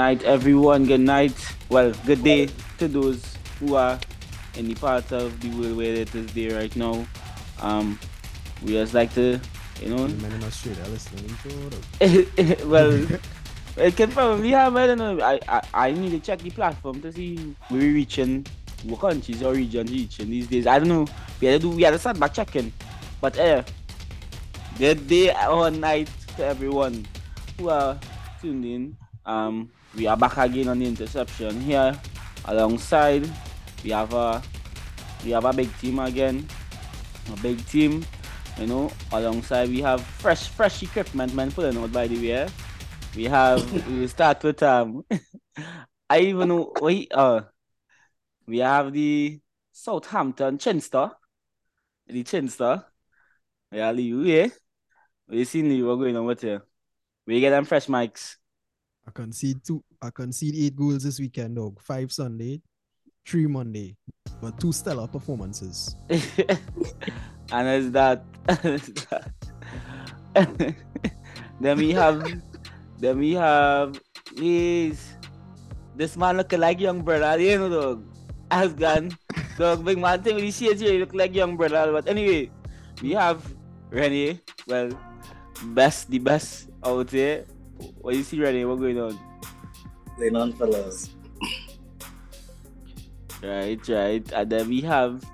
Good night, everyone. Good night. Well, good day to those who are in the part of the world where it is there right now. Um, we just like to, you know. Men in Australia listening well, it can probably have. I don't know. I, I I need to check the platform to see where we reaching, what countries or regions reaching these days. I don't know. We had to do. We had to start by checking. But eh, good day or night to everyone who are tuned in. Um, we are back again on the interception here. Alongside, we have a we have a big team again, a big team. You know, alongside we have fresh fresh equipment, man. Pulling out by the way. We have we start with um. I even know we uh we have the Southampton Chinster, the Chinster. Yeah, Lee, yeah. We seen what going on with you? We get them fresh mics. I concede two. I concede eight goals this weekend, dog. Five Sunday, three Monday, but two stellar performances. and it's that, that. then we have then we have is this man look like young brother, you know dog. Asgan. Dog big man thing see it here, look like young brother. But anyway, we have Rennie. Well, best the best out there. What you see Rennie, what going on? Playing on fellas. Right, right. And then we have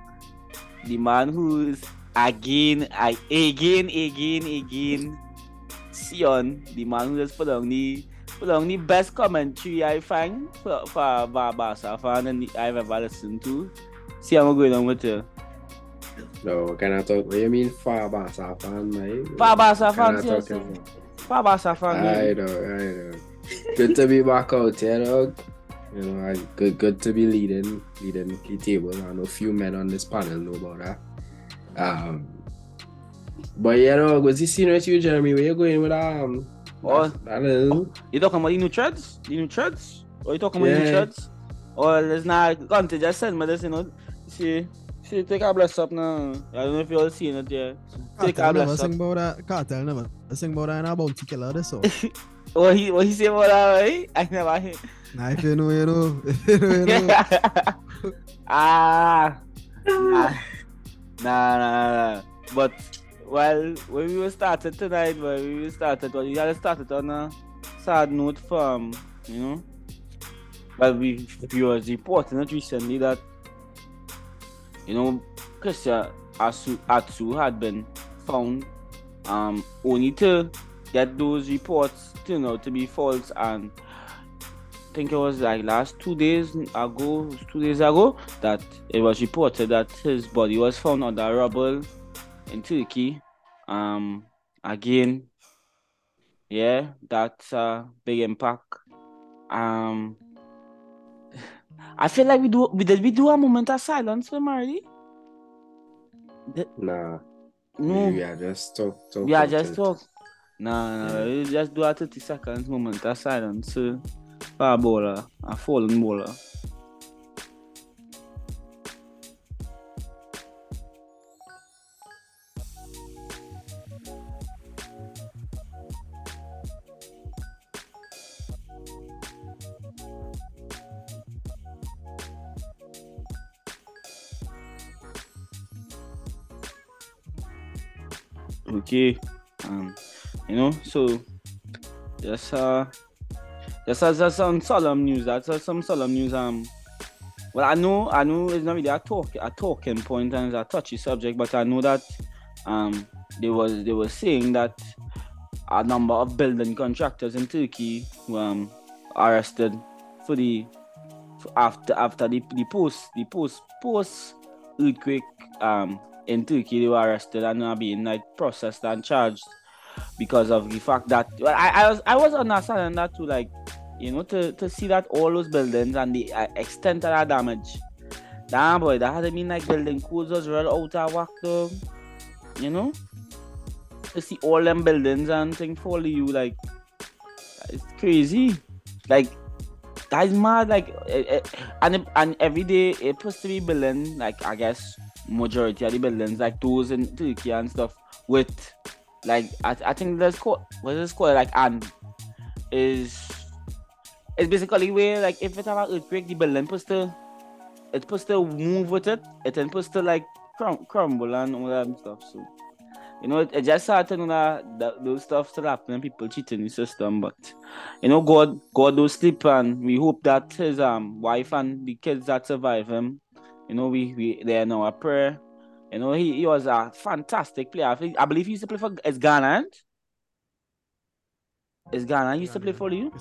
the man who's again, I again, again, again, Sion, the man who just put on the put on the best commentary I find for, for Barbaza fan and I've ever listened to. See how I'm going on with you. No, can I talk? What do you mean, far Barca fan, man? Barbaza Can fan, I about-. I know, I know. Good to be back out here, dog. You know, I, good, good to be leading, leading the table. I know few men on this panel know about that. Um, but you know, was this scene with you, Jeremy? Where you going with um? Oh. that, that You talking about the new threads? The new threads? Or you talking about the new Yeah. threads? Or it's not going to just send me this, you know. See, see, take a bless up now. I don't know if you all seen it there. Take a Cartel bless up. sing about that. Cartel never sing about that in a bounty killer. This so. What he what he say about that, right? I never hear. Now if you know, you know. If you know, you know. ah, nah, nah, nah, nah. But well, when we were started tonight, when we were started, well, we had started on a sad note from, you know. Well, we we was reporting it recently that, you know, Christian Atsu, Atsu had been found, um, only to get those reports turned out to be false and I think it was like last two days ago, two days ago, that it was reported that his body was found under rubble in Turkey. Um, again, yeah, that's a big impact. Um, I feel like we do. We did we do a moment of silence for Marley? nah. No, We, are just talk, talk. we are just it. talk. Nah, nah, we just do a thirty seconds moment of silence. So, for a bowler, a fallen bowler. Okay um you know so just uh just as just some solemn news that's uh, some solemn news um well i know i know it's not really a talk a talking point and it's a touchy subject but i know that um they was they were saying that a number of building contractors in turkey were um, arrested for the for after after the, the post the post post earthquake um in Turkey they were arrested and are being like processed and charged because of the fact that well, I, I was I was understanding that too like you know to, to see that all those buildings and the uh, extent of that damage. Damn boy that had been like building codes was real out of whack though you know? To see all them buildings and things follow you like it's crazy. Like that's mad like eh, eh, and and every day it supposed to be building like I guess majority of the buildings like those in Turkey and stuff with like I, I think there's called what is called like and is it's basically where like if it have an earthquake, the building supposed to it's supposed to move with it. It's supposed to like crum- crumble and all that stuff. So you know, it, it just started you that, those stuff still happening, people cheating the system, but you know, God God do sleep and we hope that his um wife and the kids that survive him, you know, we we there now a prayer. You know, he, he was a fantastic player. I, think, I believe he used to play for is Ghana. and- Is Ghana he used to play for you?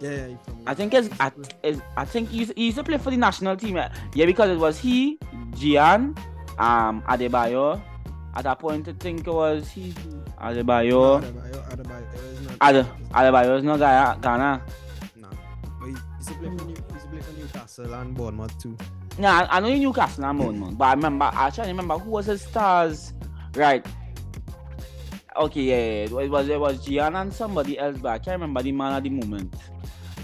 Yeah, yeah. I think it's I, is I think he used, he used to play for the national team. Yeah, because it was he, Gyan, um, Adebayor. At that point, I think it was he, Adebayor. Adebayor, Adebayor is not. Ade, Adebayor is not Ghana. Nah. But he used to play for New, Newcastle and Bournemouth too. Yeah, I, I know you Newcastle and Bournemouth, but I remember I trying to remember who was the stars. Right. Okay, yeah, yeah, it was it was, Gyan and somebody else, but I can't remember the man at the moment.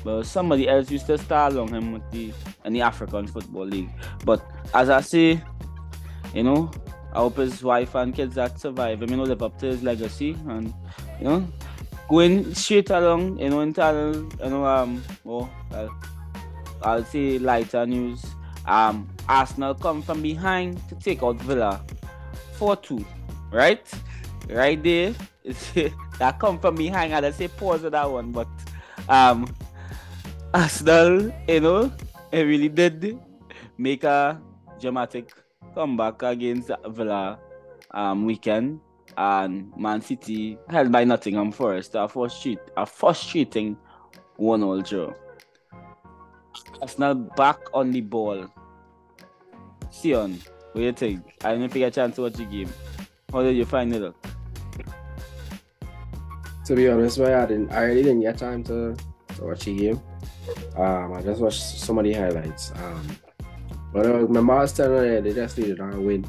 But somebody else used to star along him with the in the African Football League. But as I say, you know, I hope his wife and kids that survive him, you know, live up to his legacy and you know, going straight along, you know, into you know, um, oh, I'll say lighter news. Um, Arsenal come from behind to take out Villa, four two, right? Right there, that come from behind. I say pause on that one, but um, Arsenal, you know, it really did make a dramatic comeback against Villa um weekend and Man City held by Nottingham Forest a frustrate a frustrating one all draw. Arsenal back on the ball. Sion, what do you think? I didn't get a chance to watch the game. How did you find it? Look? To be honest, boy, I didn't. I really didn't get time to, to watch the game. Um, I just watched of the highlights. Um, but remember I was telling you they just needed a win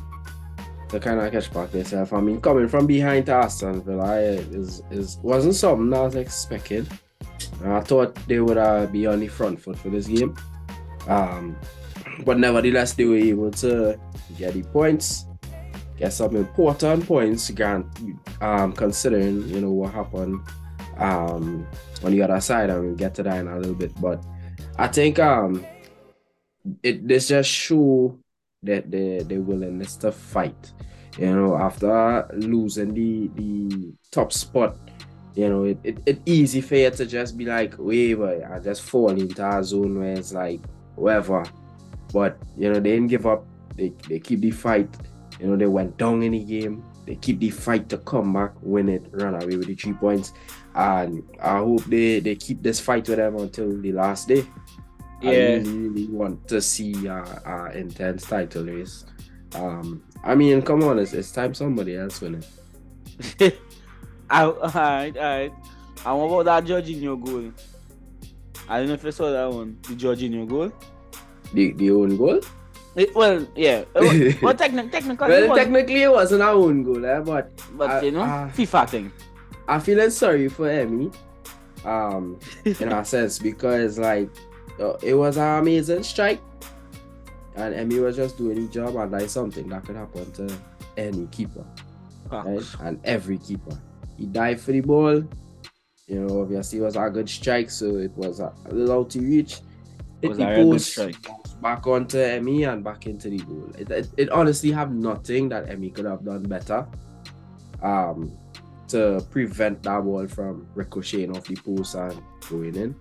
to kind of catch back themselves. I mean, coming from behind to Aston Villa is is wasn't something I was expecting. I thought they would uh, be on the front foot for this game. Um, but nevertheless, they were able to get the points, get some important points, grant, um, considering you know what happened um, on the other side, and we'll get to that in a little bit. But I think um, it this just show that the the willingness to fight. You know, after losing the the top spot, you know, it, it, it easy for you to just be like, wait, boy, I just fall into a zone where it's like whatever. But you know, they didn't give up. They they keep the fight. You know, they went down in the game. They keep the fight to come back, win it, run away with the three points. And I hope they, they keep this fight with them until the last day. I Yeah. really, really want to see uh, uh intense title race. Um, I mean, come on, it's, it's time somebody else win it. Alright, alright. And what about that Jorginho goal? I don't know if you saw that one. The Jorginho goal. The the own goal. It, well, yeah. It well, techni- technically, Well, was, technically it wasn't our own goal, eh, but but uh, you know, uh, FIFA thing. I feeling sorry for Emi, um, in a sense because like uh, it was an amazing strike, and Emi was just doing his job, and that's something that could happen to any keeper, right? And every keeper, he dived for the ball. You know, obviously it was a good strike, so it was a, little out to reach. Hit Was a good strike. back onto Emi and back into the goal. It, it, it honestly have nothing that Emi could have done better. Um, to prevent that ball from ricocheting off the post and going in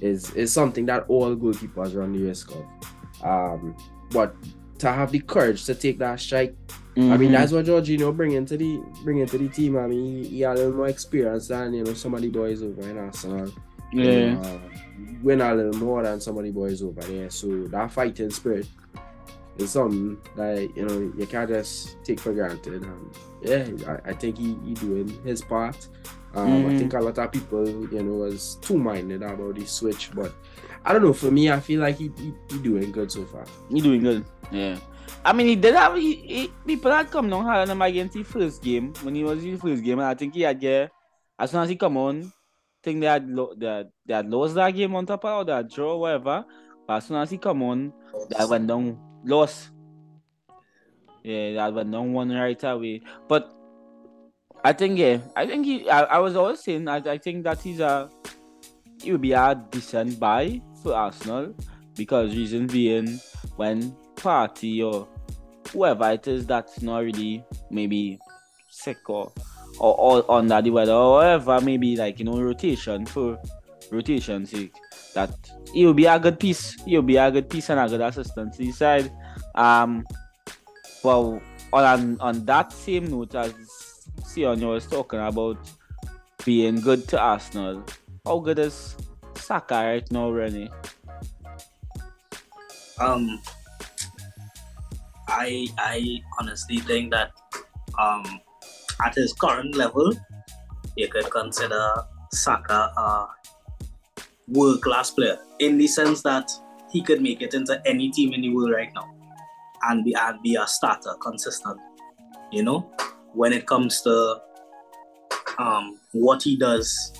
is is something that all goalkeepers run the risk of. Um, but to have the courage to take that strike, I mean that's what Jorginho bring into the bring into the team. I mean he, he had a little more experience than you know some of the boys over in Arsenal. Yeah. uh, win a little more than some of the boys over there. So that fighting spirit is something that you know you can't just take for granted. And yeah, I, I think he, he doing his part. Um, I Mhm. think a lot of people, you know, was too minded about the switch, but I don't know. For me, I feel like he, he, he doing good so far. He doing good. Yeah. I mean, he did have he, he, people had come down hard on him against the first game when he was in the first game, and I think he had get as soon as he come on, think they had lo- they had, they had lost that game on top of or had draw whatever. But as soon as he come on, they went down lost. Yeah, that went down one right away. But I think yeah, I think he I, I was always saying I, I think that he's a it would be a decent buy for Arsenal because reason being when party or whoever it is that's not really maybe sick or or, or under the weather or whatever maybe like you know rotation for rotation sake that he'll be a good piece he'll be a good piece and a good assistant to the side um well on on that same note as Sion was talking about being good to Arsenal how good is Saka right now Rennie? Um, I I honestly think that um, at his current level, you could consider Saka a world class player in the sense that he could make it into any team in the world right now and be and be a starter consistent. You know, when it comes to um, what he does,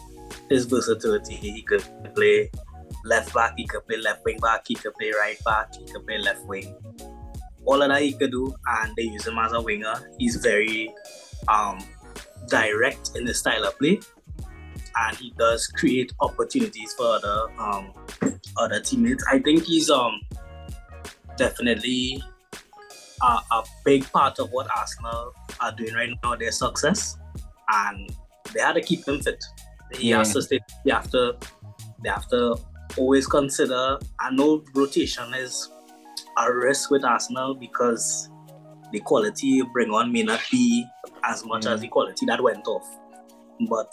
his versatility, he could play left back, he could play left wing back, he could play right back, he could play left wing. All that he could do, and they use him as a winger. He's very um, direct in the style of play, and he does create opportunities for other um, other teammates. I think he's um definitely a, a big part of what Arsenal are doing right now. Their success, and they had to keep him fit. He Yeah. has to stay. They have to. They have to always consider. I know rotation is a risk with Arsenal because the quality bring on may not be as much Yeah. as the quality that went off. But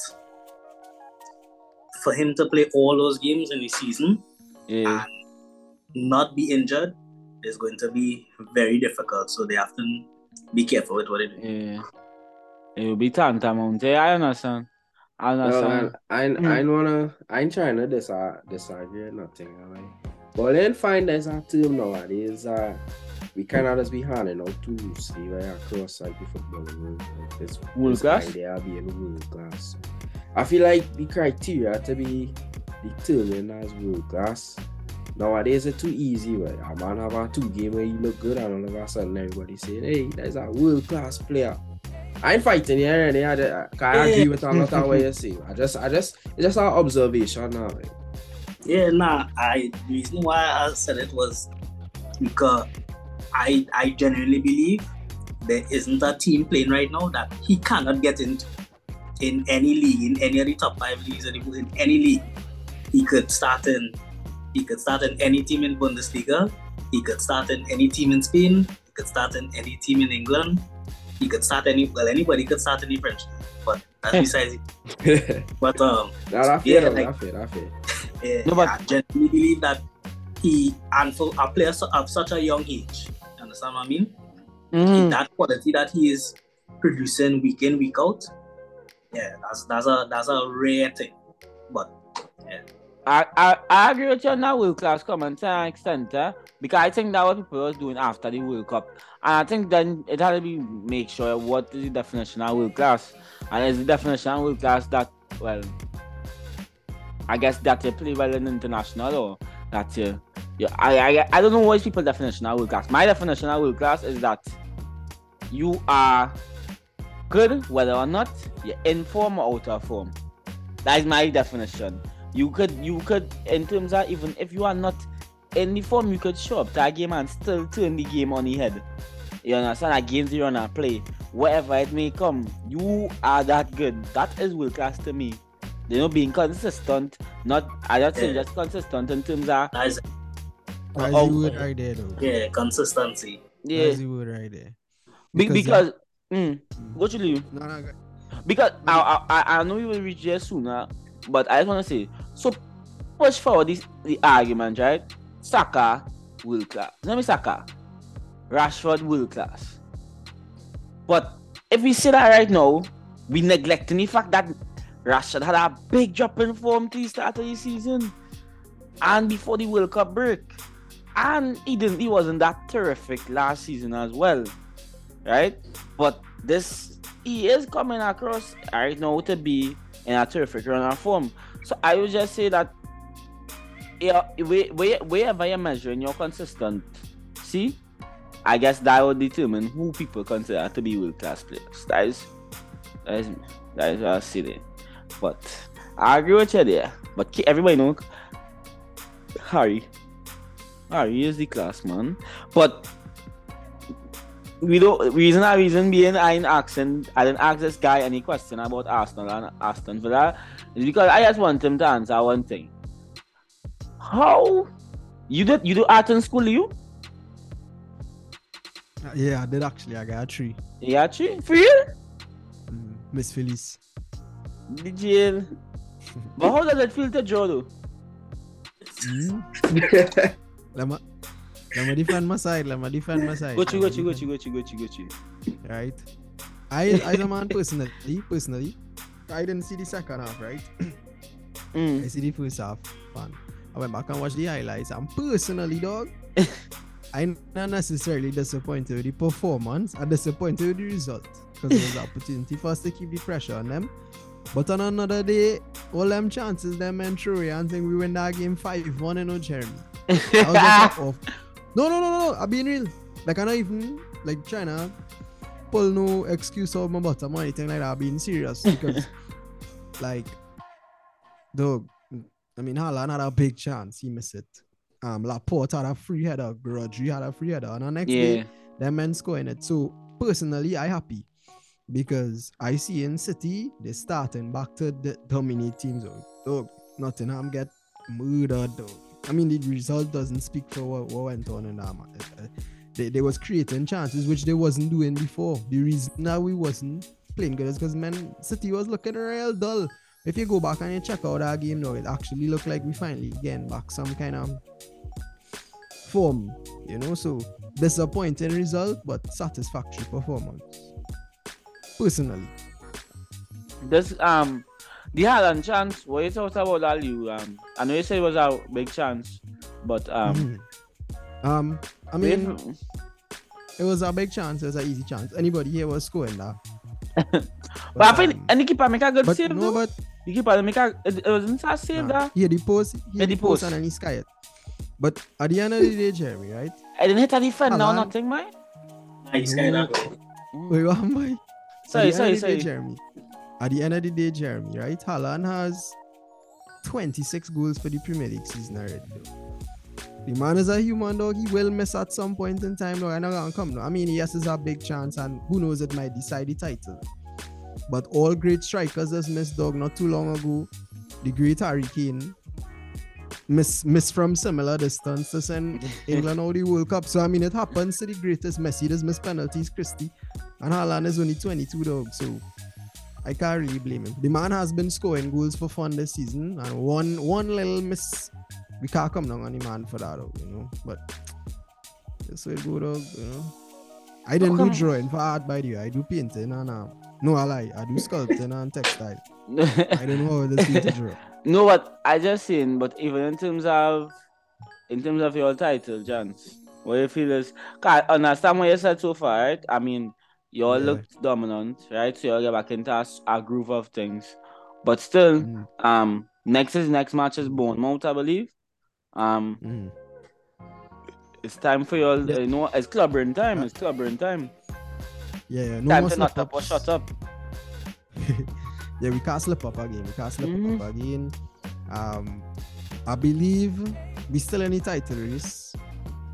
for him to play all those games in the season yeah and not be injured is going to be very difficult. So they have to be careful with what they do. yeah it will be tantamount yeah I understand I No, understand man, I Mm. I wanna I ain't trying to dis- disagree or nothing. Right? But then find there's a term nowadays uh we cannot just be handing out too loosely right across like the football world. Like, this World this class? idea of being world class. I feel like the criteria to be determined as world class nowadays it's too easy. Right? A man have a two game where you look good and all of a sudden everybody saying, hey, there's a world class player. I ain't fighting here and I, I, I agree with a lot of what you say. I just I just it's just an observation now. Right? Yeah, nah. I the reason why I said it was because I I genuinely believe there isn't a team playing right now that he cannot get into in any league, in any of the top five leagues, in in any league. He could start in he could start in any team in Bundesliga, he could start in any team in Spain, he could start in any team in England, he could start any well anybody could start in the French. But that's besides it. But um Nah, that Yeah, fair, though, I that fair, that fair. yeah, No, but- I genuinely believe that he and for a player of such a young age, you understand what I mean? Mhm. That quality that he is producing week in, week out, yeah, that's that's a that's a rare thing. But I, I, I agree with you on that World Class comment to an extent, eh? because I think that what people was doing after the World Cup. And I think then it had to be make sure what is the definition of World Class. And is the definition of World Class that, well, I guess that you play well in international or that you, you I, I, I don't know what is people's definition of World Class. My definition of World Class is that you are good whether or not you're in form or out of form. That is my definition. You could you could in terms of even if you are not in the form, you could show up to a game and still turn the game on the head. You understand? Against the run and play, whatever it may come, you are that good. That is world class to me. You know, being consistent, not I don't say Yeah. just consistent in terms of that's That's Oh, the word right there, though. yeah, consistency. yeah, That's the word right there. Be- Because, because mm, what you leave? No, no, Because I, I I- I know you will reach there sooner, but I just want to say so push forward this the argument, right? Saka world class. Let me Saka, Rashford world class. But if we say that right now, we neglecting the fact that Rashford had a big drop in form to the start of the season, and before the World Cup break, and he didn't. He wasn't that terrific last season as well, right? But this he is coming across right now to be in a terrific run of form. So I would just say that yeah, where- where- wherever you're measuring your consistent, see, I guess that will determine who people consider to be world class players. That is that is that is what I see there. But I agree with you there. But everybody know Harry. Harry is the class man. But we don't reason I reason being I didn't ask him, I didn't ask this guy any question about Arsenal and Aston Villa is because I just want him to answer one thing. How you did you do art in school you? Uh, Yeah, I did actually. I got a tree. Yeah, actually? For real? Mm, Miss Felice. Jail. But how does it feel to draw though? Let me let me defend my side. Me defend my side. Go let go to, go to. right? I, I a man personally, personally, I didn't see the second half, right? I Mm. see the first half, fun. I went back and watched the highlights. And personally, dog, I'm not necessarily disappointed with the performance. I'm disappointed with the result because there was an opportunity for us to keep the pressure on them. But on another day, all them chances them away and think we win that game 5 1 and no Jeremy. I was just like, off. No, no, no, no, no. I'm being real. Like, I'm not even like trying to pull no excuse out my bottom or anything like that. I'm being serious because, like, dog, I mean, Haaland had a big chance. He missed it. Um, Laporte had a free header. Rodri had a free header. And the next Yeah. day, them men scoring it. So, personally, I happy because I see in City, they're starting back to the dominate teams. Dog, dog Nottingham get murdered, dog. I mean, the result doesn't speak for what, what went on in that match. Uh, They, they was creating chances which they wasn't doing before. The reason now we wasn't playing good is because man, City was looking real dull. If you go back and you check out our game now, it actually looked like we finally getting back some kind of form, you know. So disappointing result, but satisfactory performance. Personally, This um the Haaland chance, what you talked about that you um I know you said it was a big chance, but um Mhm. um, I mean, if- it was a big chance. It was an easy chance. Anybody here was scoring that. but I think um, any keeper make a good but save no, though. but the keeper make a it, it wasn't a save Nah, that. He had the post, he Yeah, had the the post, post. and then he sky it. But at the end of the day, Jeremy, right? I didn't hit a defender or Haaland- nothing, man. Nice guy that goal. Mm. Wait, what am Sorry, at the sorry, end of the day. Jeremy. At the end of the day, Jeremy, right? Haaland has 26 goals for the Premier League season already. Though. The man is a human dog. He will miss at some point in time. Though. I know gonna come. Though. I mean, yes, it's a big chance, and who knows, it might decide the title. But all great strikers has missed dog not too long ago. The great Harry Kane miss miss from similar distances and England out the World Cup. So I mean, it happens to the greatest. Messi does miss penalties, Christie, and Haaland is only 22 dog. So I can't really blame him. The man has been scoring goals for fun this season, and one one little miss, we can't come down on the man for that, dog, you know. But that's way go, dog, you know. I didn't do drawing for art by the way. I do painting and um, no, I lie. I do sculpting and textile. I don't know how this to draw. No, but I just saying, but even in terms of in terms of your title, Jans, what you feel is I understand what you said so far, right? I mean, you all Yeah. looked dominant, right? So you all get back into a, a groove of things. But still, Mm, um next is next match is Bournemouth, I believe. Um mm. it's time for you all you know, it's clubbering time, it's clubbering time. Yeah, yeah. No time to not up or shut up. yeah, we can't slip up again. We can't slip Mhm. up again. Um, I believe we still any the title race.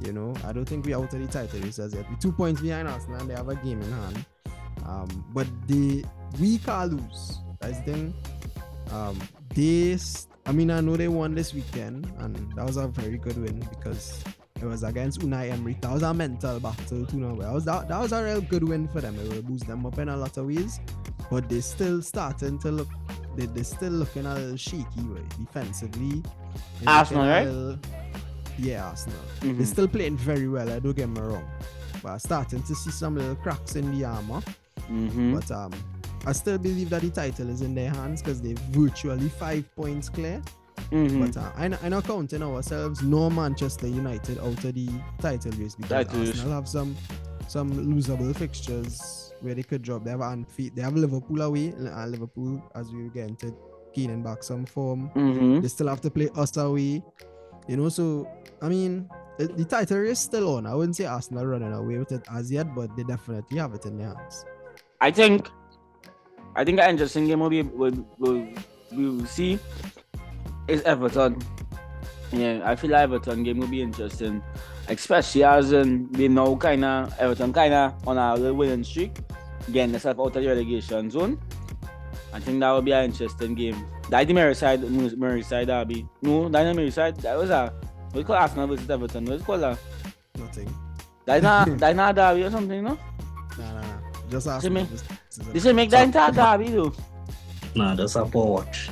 You know, I don't think we out of the title race as yet. We two points behind us now. they have a game in hand. Um, but they we can't lose. That's the thing. Um, they, I mean, I know they won this weekend, and that was a very good win because it was against Unai Emery. That was a mental battle too. Now, that was that, that was a real good win for them. It will boost them up in a lot of ways, but they're still starting to look. They they still looking a little shaky way defensively. Arsenal, right? little- yeah, Arsenal. Mhm. They're still playing very well. I don't get me wrong, but I'm starting to see some little cracks in the armor. Mhm. But um, I still believe that the title is in their hands because they're virtually five points clear. Mhm. But uh, I, I not counting ourselves nor Manchester United out of the title race because Title. Arsenal have some some losable fixtures where they could drop. They have Anfield, they have Liverpool away, and Liverpool as we get into gaining back some form. Mhm. They still have to play us away, you know. So I mean, the, the title race is still on. I wouldn't say Arsenal running away with it as yet, but they definitely have it in their hands. I think I think an interesting game will be will, will we will see is Everton. Yeah, I feel like Everton game will be interesting, especially as in they now kind of Everton kind of on a little winning streak, getting themselves out of the relegation zone. I think that will be an interesting game. That the Merseyside, Merseyside derby. No, that the Merseyside. That was a what you call Arsenal versus Everton. What's it called that? Nothing. That not that not derby or something, no? Nah, nah, nah. Just ask me- me. This- this is They a- should make that entire derby though. Nah, that's a poor watch.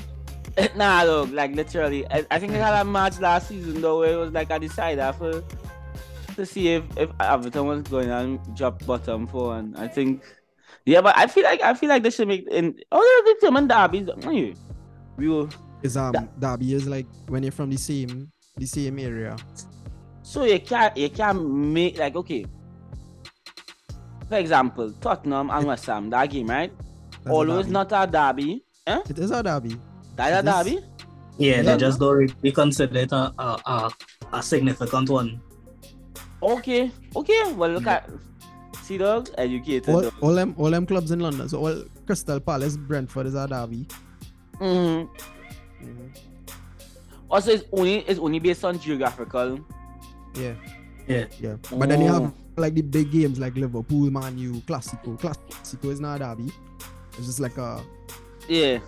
nah, look, like literally, I, I think they had a match last season though where it was like a decider for to see if if Everton was going to drop bottom four, and I think yeah, but I feel like I feel like they should make in oh they determined derbies. mm, We will Is um That- Derby is like when you're from the same the same area. so you can't you can't make like okay. For example, Tottenham and West Ham that game right? That's Always not a derby. Eh? It is a derby. That a derby. Yeah, Yeah. they just don't really consider it a, a, a, a significant one. Okay, okay. Well, look at see dog educated. All, dog. all them all them clubs in London. So all Crystal Palace, Brentford is a derby. Mhm. Also, it's only it's only based on geographical. Yeah. Yeah. Yeah. But then you have Oh. like the big games like Liverpool, Man U, Clasico. Clasico is not a derby. It's just like a Yeah,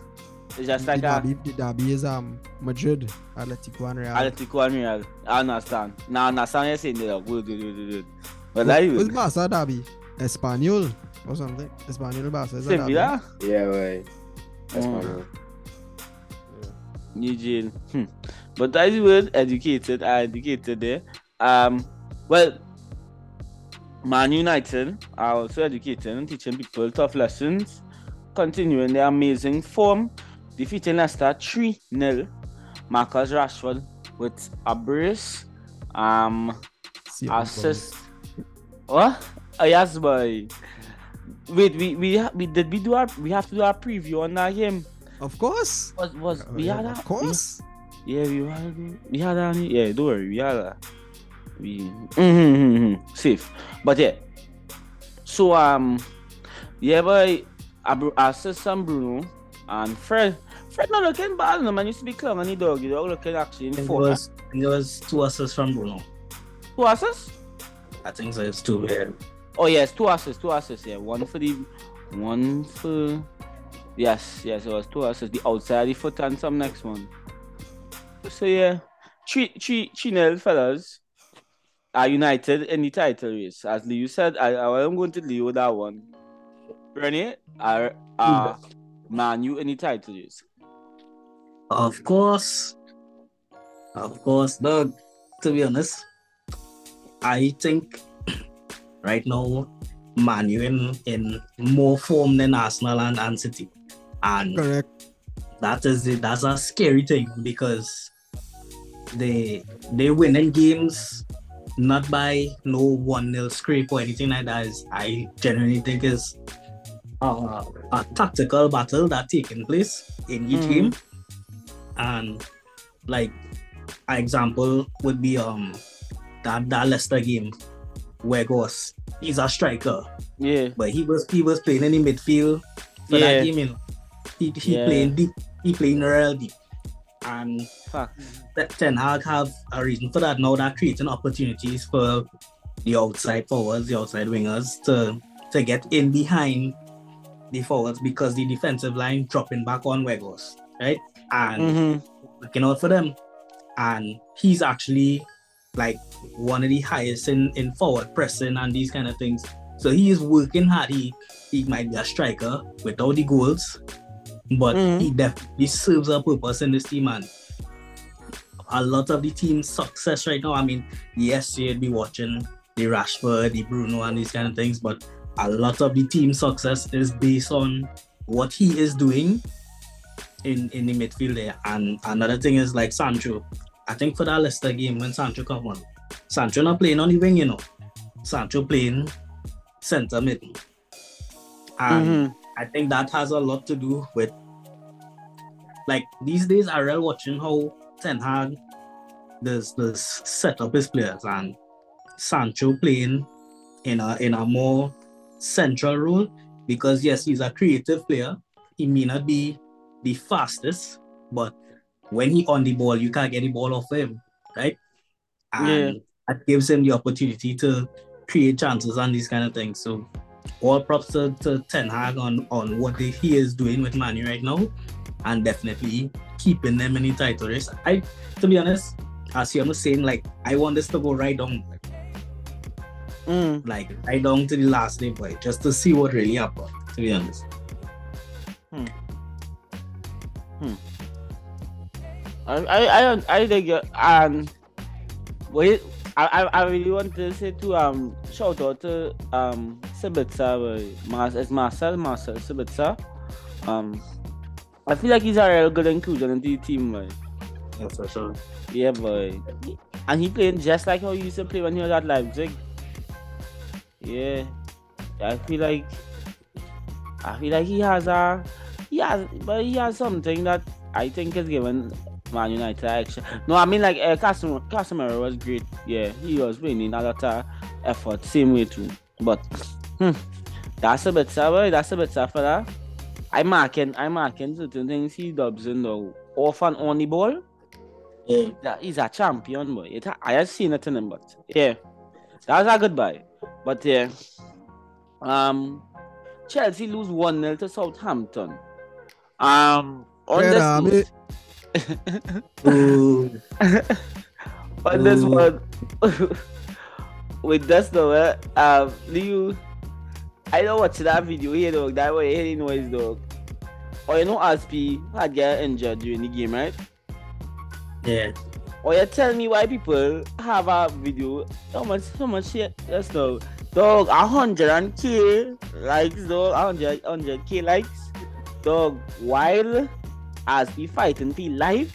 it's just the, like a derby, the derby is um Madrid, Atletico and Real. Atletico and Real. I understand. Now, understand you're saying that. Good, good, good, good, good. But that What's is Barca a derby? Espanyol or something. Espanyol Barca is a derby. Sevilla. Yeah, right. That's Mm. my Eugene. Hmm. But that is word educated. I educated there. Um, well, Man United are also educating and teaching people tough lessons, continuing their amazing form, defeating Leicester 3 0. Marcus Rashford with a brace. Um, See assist. What? Oh, yes, boy. Wait, we we we did we do our we have to do our preview on that game. Of course. Was was we Yeah, had of course. Yeah, we had we had that. Yeah, don't worry, we had that. We mm-hmm, safe, but yeah. So um, yeah, boy, I, I said some Bruno and Fred. Fred not looking bad, no man. Used to be clung on the dog. The dog looking actually in It form. was, it was two assists from Bruno. Two assists. I think so. It's two. Yeah. Oh yes, two assists, two assists. Yeah, one for the, one for. Yes, yes, it was two assists. The outside the foot and some next one. So yeah, three, three, three nil fellas are united in the title race. As Leo said, I, I am going to Leo that one. Rennie are are Man U in the title race. Of course. Of course. Look, to be honest, I think right now Man U in, in more form than Arsenal and, and City. And Correct. that is it. That's a scary thing because they they winning games not by no one nil scrape or anything like that. Is I genuinely think is a, a tactical battle that taking place in each Mhm. game. And like an example would be um that, that Leicester game where goes he's a striker Yeah, but he was he was playing in the midfield for Yeah. that game. You know, he he Yeah. playing deep, he playing real deep, and that Ten Hag have a reason for that now. That creating opportunities for the outside forwards, the outside wingers to to get in behind the forwards because the defensive line dropping back on Weghorst, right? And Mm-hmm. looking out for them. And he's actually like one of the highest in, in forward pressing and these kind of things. So he is working hard. He he might be a striker without the goals, but Mhm. he definitely serves a purpose in this team. And a lot of the team's success right now. I mean, yes, you'd be watching the Rashford, the Bruno, and these kind of things, but a lot of the team success is based on what he is doing in in the midfield there. And another thing is like Sancho. I think for that Leicester game when Sancho come on, Sancho not playing on the wing, you know. Sancho playing center mid. And Mm-hmm. I think that has a lot to do with like these days I really watching how Ten Hag does does set up his players and Sancho playing in a in a more central role because yes he's a creative player he may not be the fastest but when he on the ball, you can't get the ball off him, right? And Yeah. that gives him the opportunity to create chances and these kind of things. So all props to, to Ten Hag on, on what he he is doing with Manu right now and definitely keeping them in the title race. I to be honest, as you was saying, like I want this to go right down, Mm. like right down to the last day, boy, just to see what really happened, to be honest. Hmm. Hmm. I I I, I dig it. And wait, I, I I really want to say to um shout out to um Sabitzer, boy. Mas it's Marcel Marcel Sabitzer. Um, I feel like he's a real good inclusion into the team, boy. Yeah, for sure. Yeah, boy. And he playing just like how he used to play when he was at Leipzig. Yeah. I feel like I feel like he has a he has but he has something that I think is given Man United extra. No, I mean like uh, Casemiro, Casemiro was great. Yeah, he was winning a lot of effort. Same way too. But hmm, that's a bit sad, boy. That's a bit sad for that. I'm marking I'm marking certain things he dubs in though. Off and on the ball. Yeah. Yeah, he's a champion, boy. It, I have seen it in him, but yeah, that was a good buy. But yeah, um, Chelsea lose one 0 to Southampton. Um, on Yeah, this nah, note- on this one, with this though, eh, um, do you? I don't watch that video here, dog. That way, hearing noise, dog. Or you know, Azpi had get injured during the game, right? Yeah. Oh, or you tell me why people have a video. How much how much shit that's no. Dog a hundred and k likes dog. Hundred hundred k likes. Dog while as we fighting for life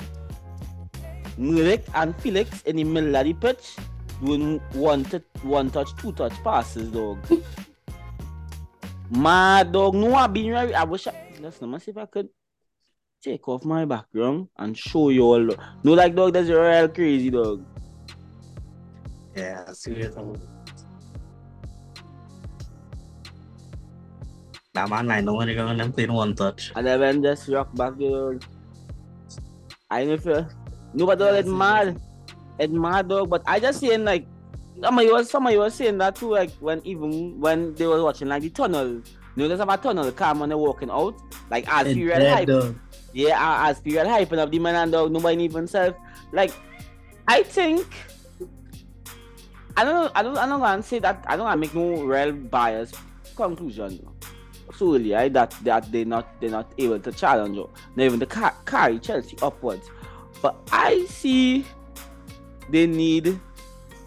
Mudryk and Felix in the middle of the pitch doing one to one touch two touch passes dog. Mad dog no I've been right. I wish I let's not see if I could take off my background and show you all. No, like dog, that's real crazy dog. Yeah, serious. That man, I know when they're going to play one touch. And then just rock back dog. I know if you, no, but dog, it's mad. It's mad dog. But I just saying like, some of you was some of you was saying that too. Like when even when they were watching like the tunnel. You know, there's about tunnel cam when they're walking out. Like as period dead, hype. though. Yeah, as period hyping up the man and dog, nobody even self. Like, I think I don't I don't I don't gonna say that I don't wanna make no real bias conclusion solely right that that they not they're not able to challenge or not even the car carry Chelsea upwards. But I see they need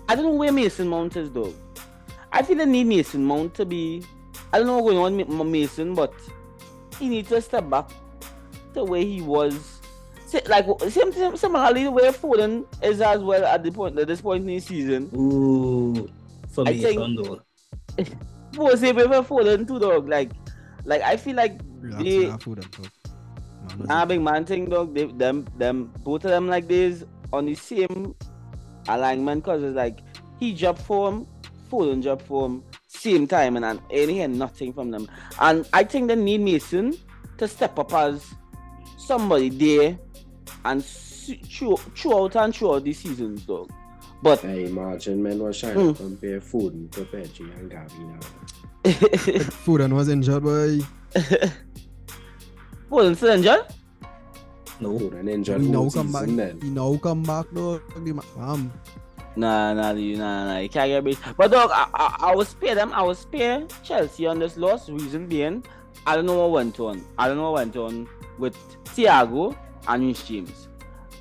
I don't know where Mason Mount is though. I feel they need Mason Mount to be I don't know what's going on with Ma- Mason, but he needs to step back the way he was. Like same, same similarly the way Foden is as well at the point at this point in the season. Ooh. For I me, think- son, though. Who same way for Foden too, dog. Like, like I feel like Relax, they, nah, food. Man, nah, big man thing, dog. They, them, them, both of them like this on the same alignment, cause it's like he dropped form, Foden dropped form, same time, and and ain't hear nothing from them. And I think they need Mason to step up as somebody there and s- through, throughout and throughout the seasons, dog. But I imagine men was trying Mm. to compare food to Pedri and Gavi now. Food and was injured, boy. Foden still injured? No. Food and injured He now come back. season then. He now come back, though. The ma- Um, Nah, nah, you, nah, nah, you can't get beat. But dog, I, I, I will spare them. I will spare Chelsea on this loss. Reason being, I don't know what went on. I don't know what went on with Thiago and James.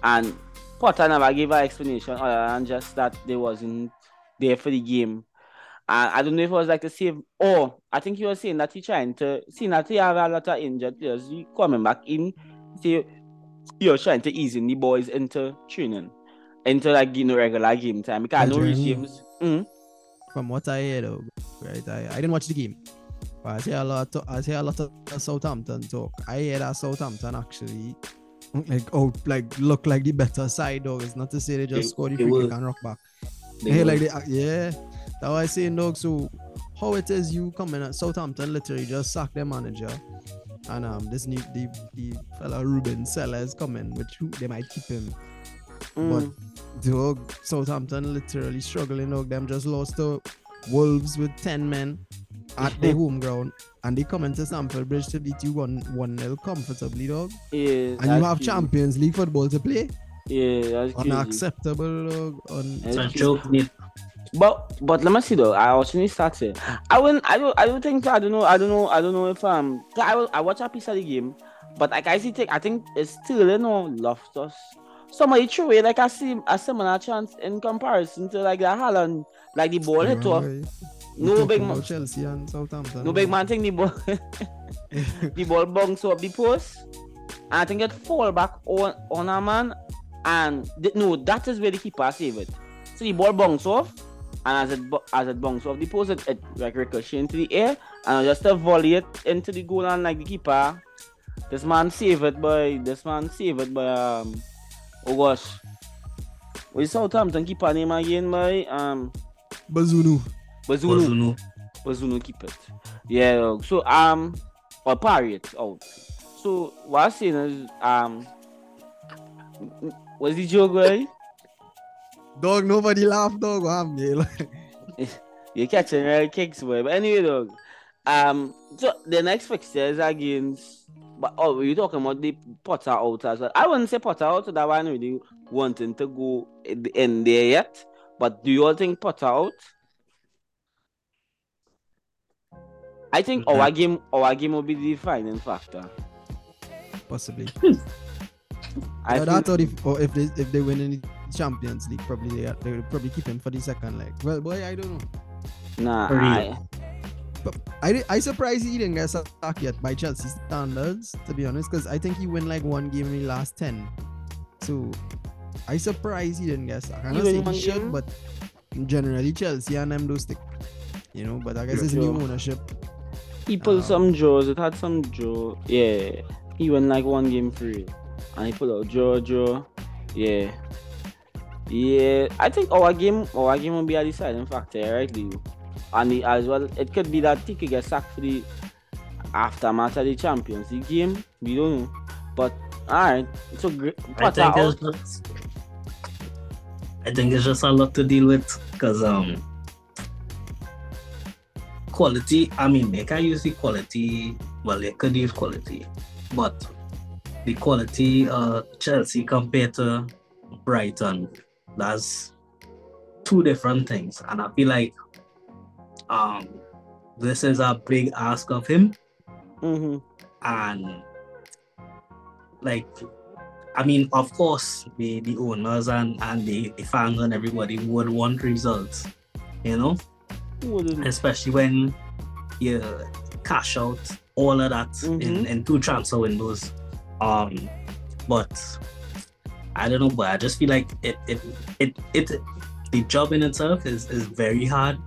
And Potter never gave an explanation other than just that they wasn't there for the game. And I don't know if it was like to save. Or I think he was saying that he trying to, seeing that he have a lot of injured players, he coming back in. Say, he was trying to ease in the boys into training into like you know regular game time because I know. James. Mm, from what I hear, though, right? I, I didn't watch the game, I hear a lot. Of, I hear a lot of Southampton talk. I hear that Southampton actually like oh like look like the better side, though. It's not to say they just They- score the they free kick and rock back. They Hey, like they, uh, yeah, that's why I say dog. So how it is you coming at Southampton literally just sack their manager and um this new the the fella Ruben Sellés coming, which who, they might keep him. Mm. Dog Southampton literally struggling. Dog them just lost to Wolves with ten men at their home ground, and they come into Stamford Bridge to beat you one one nil comfortably, dog. yeah, And you have crazy. Champions League football to play. Yeah, that's crazy. Unacceptable, dog. Un- That's It's a joke. But but let me see though. I actually started. I wouldn't. I don't. I don't think. I don't know. I don't know. I don't know if um. 'cause I will- I watch a piece of the game, but like I see, Take. I think it's still you know Loftus. Somebody threw away like I see a similar chance in comparison to like the Holland. like the ball hit off. No big man. Chelsea and Southampton. No big man thing the ball. the ball bounce up the post, and I think it fall back on on a man, and th- no, that is where the keeper save it. So the ball bounce off, and as it as it bounce off the post, it, it like ricochet into the air, and just a volley it into the goal, and like the keeper, this man save it by this man save it by um, oh gosh, is Southampton keeper name again by um, Bazunu. Bazunu. Bazunu keep it. Yeah, dog. so um or it out. So what I'm saying is um what's the joke, right? Dog, nobody laugh, dog. I'm. You're catching right kicks, boy. But anyway, dog. Um so the next fixture is against but oh you talking about the Potter out as well. I wouldn't say Potter out, so that one really wanting to go in in there yet. But do you all think Potter out? I think Okay. our game our game will be the defining factor. Possibly. I But feel- I thought if or if they if they win in the Champions League, probably they they would probably keep him for the second leg. Well, boy, I don't know. nah, For real. I, I surprised he didn't get sacked yet by Chelsea standards, to be honest, because I think he win like one game in the last ten. So I surprised he didn't get sacked. I'm He not saying one he should, game? but generally Chelsea and them do stick. You know, but I guess Yeah, it's new ownership. He pulled Um, some draws. It had some draw. Yeah, he won like one game free, and he pulled out draw, draw. Yeah, yeah. I think our game, our game will be a deciding factor, right, Leo? And the, as well, it could be that he could get sacked for the aftermath of the Champions League game. We don't know, but all right. So great. I think out. it's just, I think it's just a lot to deal with because um quality. I mean, they can use the quality. Well, they could use quality, but the quality uh Chelsea compared to Brighton, that's two different things, and I feel like um this is a big ask of him Mm-hmm. and like I mean, of course, the, the owners and, and the, the fans and everybody would want results, you know, wouldn't? especially when you cash out all of that in, Mhm. in two transfer windows. Um, but I don't know, but I just feel like it it it, it the job in itself is, is very hard,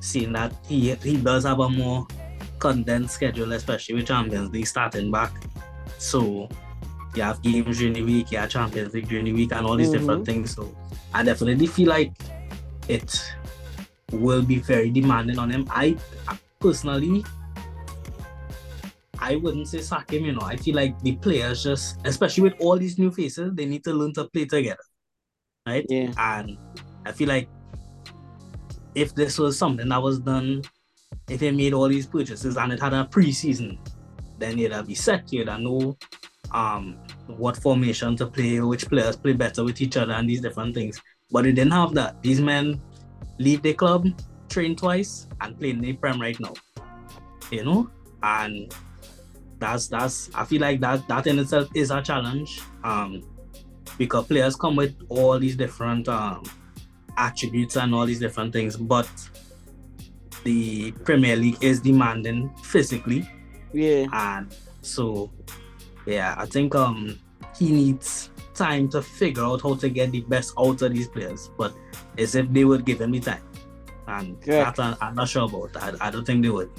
seeing that he he does have a more condensed schedule, especially with Champions League starting back. So you have games during the week, you have Champions League during the week, and all these different things. So I definitely feel like it will be very demanding on him. I I personally, I wouldn't say sack him. You know, I feel like the players just, especially with all these new faces, they need to learn to play together, right? Yeah. And I feel like if this was something that was done, if they made all these purchases and it had a preseason, then it'd be set. You'd know um what formation to play, which players play better with each other, and these different things. But it didn't have that. These men leave the club, train twice, and play in the Prem right now. You know, and that's that's I feel like that that in itself is a challenge. Um, because players come with all these different um attributes and all these different things, but the Premier League is demanding physically, Yeah. and so yeah, I think um he needs time to figure out how to get the best out of these players, but as if they would give him the time, and Correct. that I- I'm not sure about. I, I don't think they would.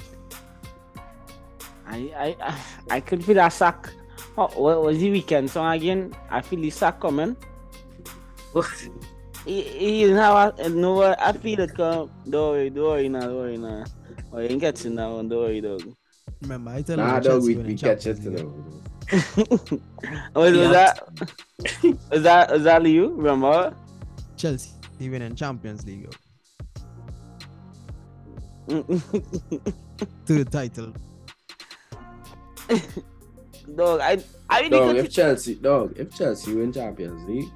I I I, I could feel that sack. Oh, what was the weekend song again? I feel the sack coming. He, he didn't have a, no. I feel it come. Don't worry, don't worry now, don't worry now. Oh, you ain't catching that one. Don't worry, dog. Remember, I tell Nah, you, dog, we, we catch it Champions know. Oh, was, was that was that was that you? Remember? Chelsea winning Champions League. Third title. Dog, I I really Dog, if Chelsea, dog, if Chelsea win Champions League,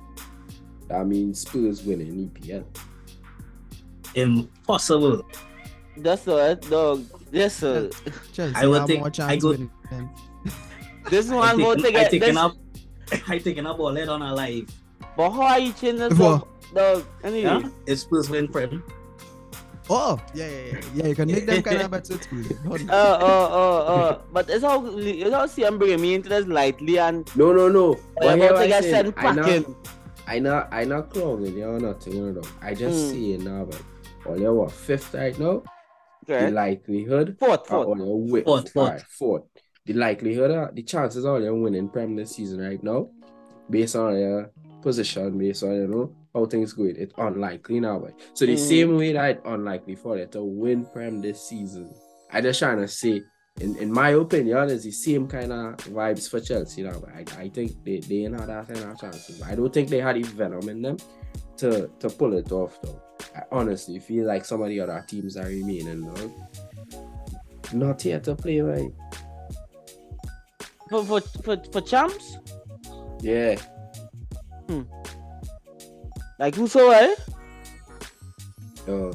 that means Spurs winning EPL. Impossible. That's what dog. Yes, sir. Chelsea I would have think- more I go- winning. This I one go to taken, I get taken up. I taken up all it on a live. But how are you changing this? What? Dog, dog. Anyway, Yeah, it's Spurs win friend. Oh, yeah, yeah, yeah. Yeah, you can make them kind of bets with Spurs. Hold on. uh, uh, uh, uh. But it's how it's how CM bringing me into this lightly and No, no, no. I'm But here about to I get say, sent I know, packing. I know, I know, clogging you or nothing, you know. I just Mm. see it now, but only what fifth right now. The likelihood Fourth, fourth. only win. Fourth, fourth. Alright, fourth. The likelihood, are, the chances are they're winning Prem this season right now, based on their position, based on you know how things going. It's unlikely now, but so the Mm. same way that it's unlikely for them to win Prem this season. I just trying to say, in, in my opinion, it's the same kind of vibes for Chelsea now. But I, I think they they ain't had that kind of chances. I don't think they had the venom in them to to pull it off though. I honestly feel like some of the other teams are remaining though. Not here to play right. For, for, for, for champs? Yeah. Like who so eh? Yo,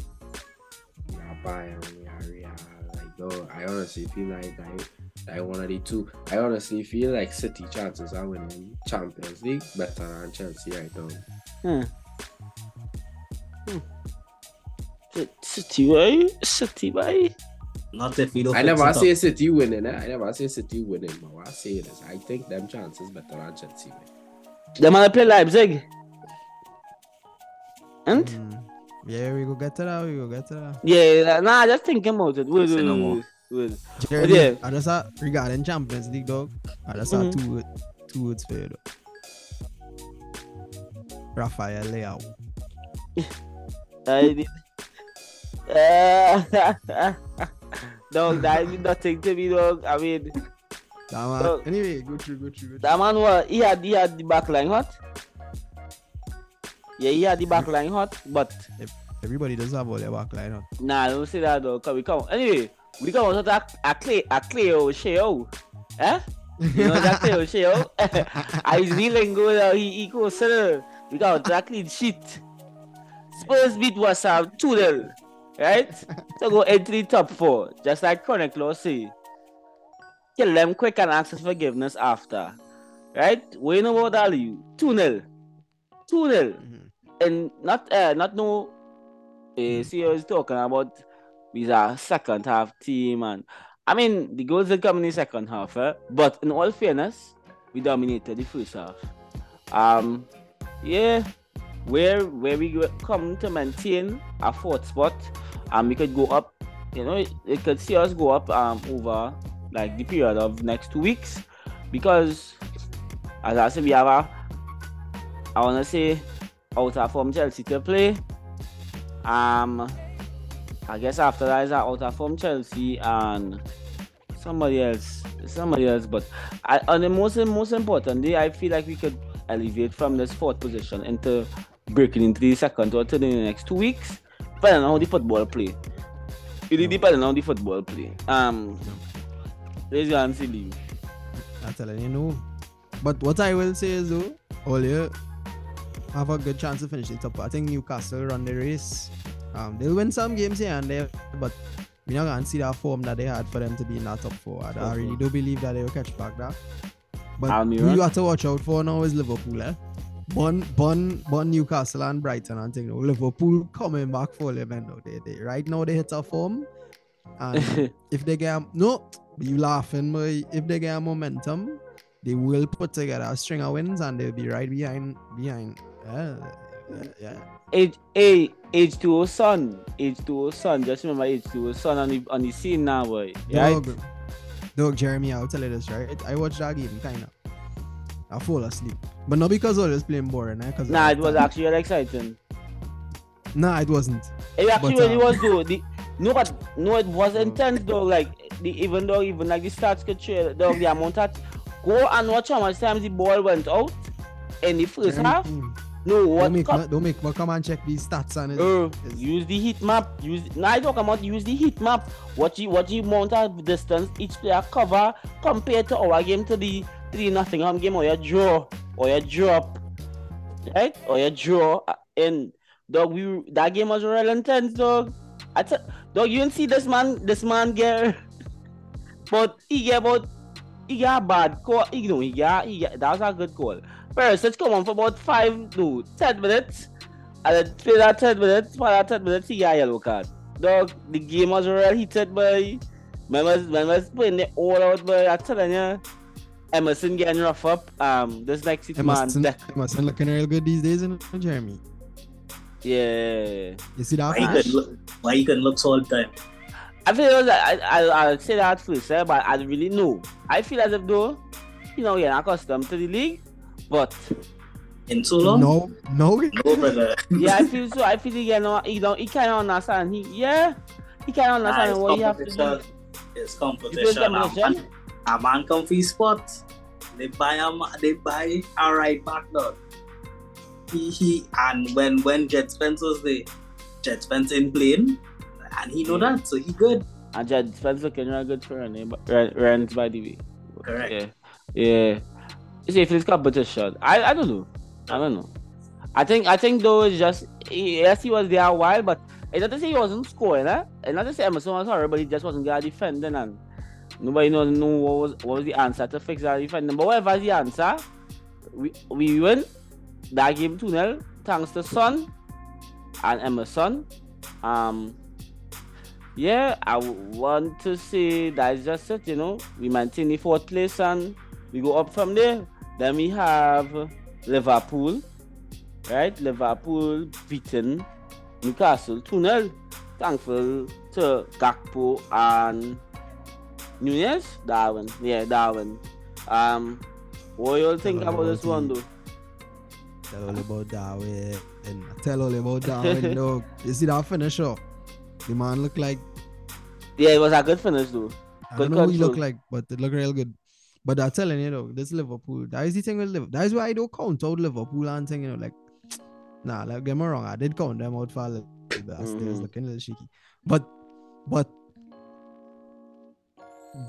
yeah, Bayern, yeah, Real. Like, yo, I honestly feel like I like one of the two. I honestly feel like City chances are winning Champions League better than Chelsea right now. Hmm. Hmm. City way? City way? Not if we don't. I never it up. say City winning. Eh? I never say City winning, but what I say is I think them chances better than Chelsea. Man. The man play Leipzig. And? Mm. Yeah, we go get to that. We go get to that. Yeah, nah, just thinking about it. Wait, Say wait, no wait, more. wait, wait. Jeremy, yeah. I just uh, regarding Champions League, dog. I just Mhm. have two word- two words for you, dog. Rafael Leao. I did. Uh, dog, that mean nothing to me, dog. I mean, That man, Dog. anyway, go through, go through, go through. that man was he had he had the back line hot. Yeah, he had the back line hot, but Everybody does have all their back line up. nah, don't say that dog. Cause we come anyway. We come out a a clay a clay O'Shea, eh? You know that clay O'Shea? I was dealing good. Uh, he he goes sir. We got a clean sheet. Spurs beat Ham 2 0. Right? so go into the top four. Just like Chronic Law say. Kill them quick and ask for forgiveness after. Right? We know about that you. 2 0. 2 0. Mhm. And not uh, not no uh, see I was talking about we are second half team and I mean the goals will come in the second half, eh? but in all fairness, we dominated the first half. Um yeah, where where we come to maintain a fourth spot and we could go up, you know, it could see us go up um over like the period of next two weeks because as I said we have a I wanna say out of form Chelsea to play. Um I guess after that is out of form Chelsea and somebody else. Somebody else, but I, on the most most importantly, I feel like we could elevate from this fourth position into breaking into the second or third in the next two weeks, depending on how the football play. It really depends on how the football play. Um, raise your hand, silly. I'm telling you, no. But what I will say is, though, all you have a good chance to finish the top. I think Newcastle run the race. Um, they'll win some games here and there, but we're not gonna see that form that they had for them to be in that top four. I, I really do believe that they will catch back that. But who Almiron? you have to watch out for now is Liverpool, eh? Bun, Bun, Bun, Newcastle and Brighton and thing. Liverpool coming back for them, man. They, they, right now they hit a form, and if they get no, you laughing, but if they get momentum, they will put together a string of wins and they'll be right behind behind. Yeah, yeah, yeah. H A H two O son, H two O son. Just remember H two O son on the on the scene now, boy. Right? Dog, dog, Jeremy, I'll tell you this, right? I watched that game, kinda. I fall asleep, but not because I was playing boring, eh? Cause Nah, it was actually really exciting. Nah, it wasn't. It actually But, really uh, was though. The, no, but no, it was intense though. Like the, even though even like the stats could show dog the amount of go and watch how much times the ball went out in the first half. No, what Don't make, co- me, don't make me come and check these stats on it. Uh, It's- use the heat map. Use now I talk about use the heat map. What you what you amount of distance each player cover compared to our game to the three Nottingham game oh, or your draw oh, or your drop, right? Oh, or your draw and dog we that game was real intense, dog. I t- dog you didn't see this man this man get, but he get about he got a bad call. You know he got he got that was a good call. First, let's come on for about five no ten minutes. And then play that 10 minutes, for that 10 minutes, he got a yellow card. Dog, the game was real heated, boy. Man was, playing it all out, boy. I'm telling you. Emerson getting rough up. Um, this next six man. Emerson, de- Emerson looking real good these days, you know, Jeremy. Yeah. You see that Why he flash? can look, why he can look so all the time. I feel it was, I, I, I'll say that first, eh, but I really know. I feel as if though, you know, you're accustomed to the league, but In so long? No, no. No, brother. yeah, I feel so. I feel he, you know, he don't, he can't understand. He, yeah, he can't understand it's what you have to do. It's It competition. A competition. Man, a man come for his spot. They buy a they buy a right back dog. He he and when when Djed Spence was there, Djed Spence in playing, and he know that, so he good. And Djed Spence looking real good for Ren- Ren's by the way. Correct. Yeah, yeah. You see, if it's competition, I, I don't know. I don't know. I think I think though it's just yes he was there a while, but it's not to say he wasn't scoring, eh? It's not to say Emerson was horrible, but he just wasn't there defending and nobody knows know what was what was the answer to fix that defending. But whatever the answer, we we win that game 2 0 thanks to Son and Emerson. Um yeah, I want to say that's just it, you know. We maintain the fourth place and we go up from there. Then we have Liverpool, right? Liverpool beaten Newcastle 2 0. Thankful to Gakpo and Nunez, Darwin. Yeah, Darwin. Um, what you all think all about this about one, though? Tell all about Darwin. And tell all about Darwin, dog. You see that finisher? The man look like Yeah, it was a good finish, though. I don't know who he look like, but it look real good. But I'm telling you, though, this Liverpool, that is the thing with Liverpool. That is why I don't count out Liverpool and thing, you know, like, nah, like, get me wrong, I did count them out for a little bit. I still was Mhm. looking a little shaky. But, but,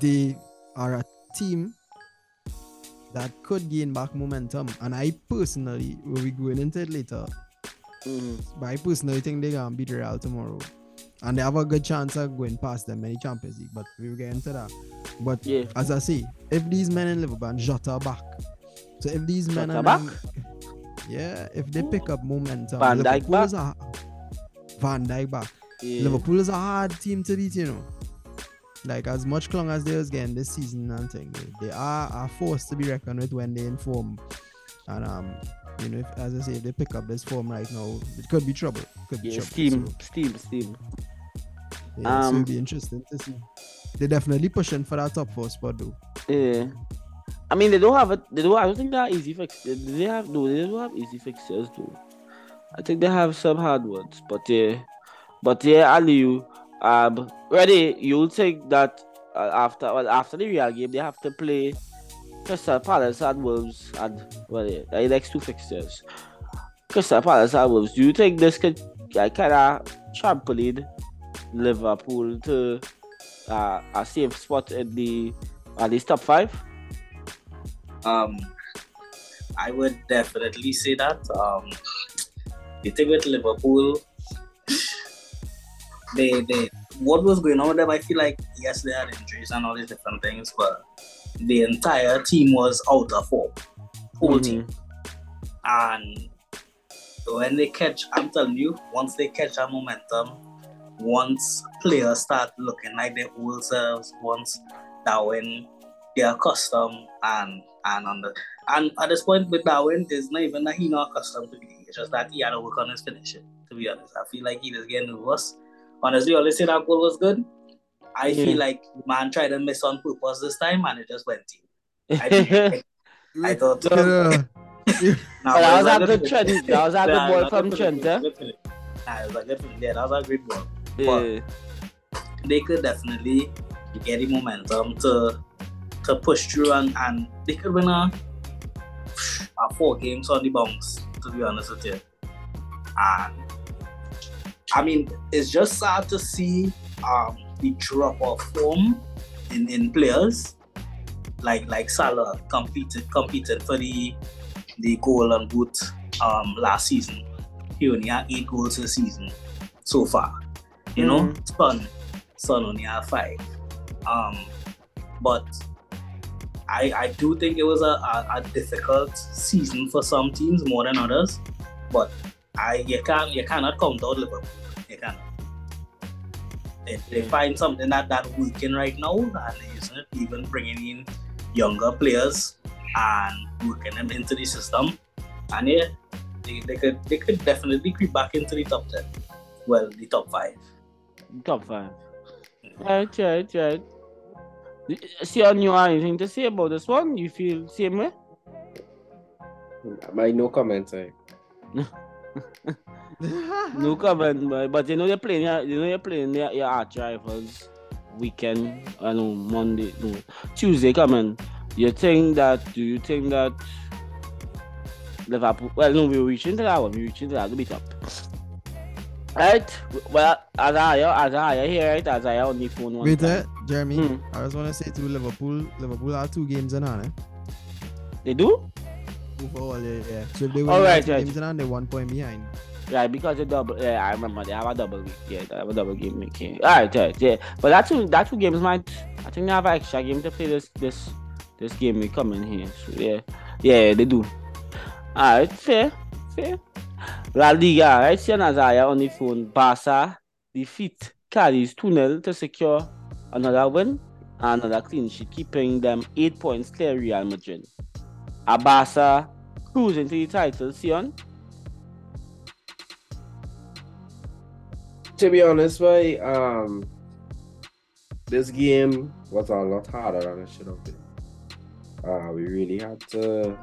they are a team that could gain back momentum. And I personally, we'll be going into it later, Mhm. but I personally think they're gonna beat Real tomorrow. And they have a good chance of going past them in the Champions League, but we'll get into that. But Yeah. as I say, if these men in Liverpool and Jota are back, so if these men are back? yeah, if they pick up momentum, Van Dijk back? is a Van Dijk back. yeah. Liverpool is a hard team to beat, you know. Like as much clung as they was getting this season and thing, they, they are a force to be reckoned with when they inform. And um, you know, if, as I say, if they pick up this form right now, it could be trouble. Could be Yeah, trouble. steam, So, steam, steam. yeah, so Um, it'll be interesting to see. They're definitely pushing for that top four spot though. Yeah. I mean, they don't have it. They don't. I don't think they are easy fixtures. They have no. They don't have easy fixtures though. I think they have some hard ones. But yeah, but yeah, Aliu, um, ready? You'll think that uh, after well after the real game they have to play Crystal Palace and Wolves and well, yeah, the next two fixtures. Crystal Palace and Wolves. Do you think this could uh, kind of trampoline Liverpool to uh, a safe spot in the at least top five? Um, I would definitely say that. Um, the thing with Liverpool, they they what was going on with them? I feel like yes, they had injuries and all these different things, but the entire team was out of form, whole mm-hmm. team. And when they catch, I'm telling you, once they catch that momentum, once players start looking like their old selves, once Darwin they're accustomed and and on the and at this point with Darwin, it's not even that he not accustomed to beating. It's just that he had to work on his finishing. To be honest, I feel like he was getting Honestly, always say that goal was good. I feel like man tried to miss on purpose this time and it just went in. I, but I thought. Yeah. Nah, that was a good trend. That was a good ball from was a good Trent. Eh? finish, good finish. Nah, it was a good finish. Yeah, that was a great ball. Yeah. They could definitely get the momentum to to push through and, and they could win a, a four games on the bounce, to be honest with you. And I mean, it's just sad to see um, the drop of form in, in players like like Salah competed competed for the the golden boot um, last season. He only had eight goals a season so far. You know, Son Son only had five. Um, but I I do think it was a, a, a difficult season for some teams more than others. But I you can't you cannot count out Liverpool. You cannot. They, they find something that that working right now and they're using it, even bringing in younger players and working them into the system. And yeah, they, they could they could definitely creep back into the top ten. Well, the top five. Top five. Right, right, right. See, on you anything to say about this one? You feel same way? My no comment, eh? no comment, but, but you know you're playing you know you're playing your, your arch rivals weekend, I know Monday, no Tuesday coming. You think that? Do you think that Liverpool? Well, no, we're reaching to that one. We're reaching to that. It'll be top. Right. Well, as I as I here, right, as I on the phone one Wait, time. Jeremy, Hmm. I just want to say to Liverpool, Liverpool have two games in hand, eh? They do? Overall, yeah, yeah. So they win All right, right. games in hand, they're one point behind. Right, because the double. Yeah, I remember they have a double week. Yeah, they have a double game. Yeah. All right, right, yeah. But that two, that two games might. I think they have an extra game to play this this this game we coming here. So yeah, yeah, they do. All right, fair, fair. La Liga, right? See Nazaya on the phone. Barca defeat Cadiz 2 0 to secure another win and another clean sheet, keeping them eight points clear Real Madrid. A Barca cruising to the title, Sion. To be honest, boy, um, this game was a lot harder than it should have been. Uh, we really had to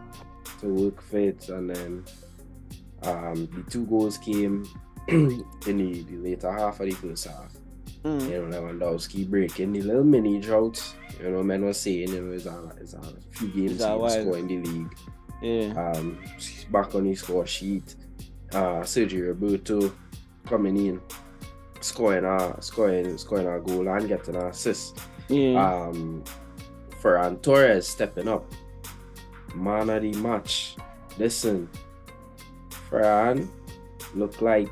to work for it, and then um, the two goals came in the, the later half of the first half. Mm. You know, Lewandowski breaking the little mini drought. You know, man was saying you know it's a, it's a few games he was scoring the league. Yeah. Um, back on his score sheet. Uh, Sergi Roberto coming in, scoring a scoring scoring a goal and getting an assist. Yeah. Um, Ferran Torres stepping up, man of the match. Listen, Ferran look like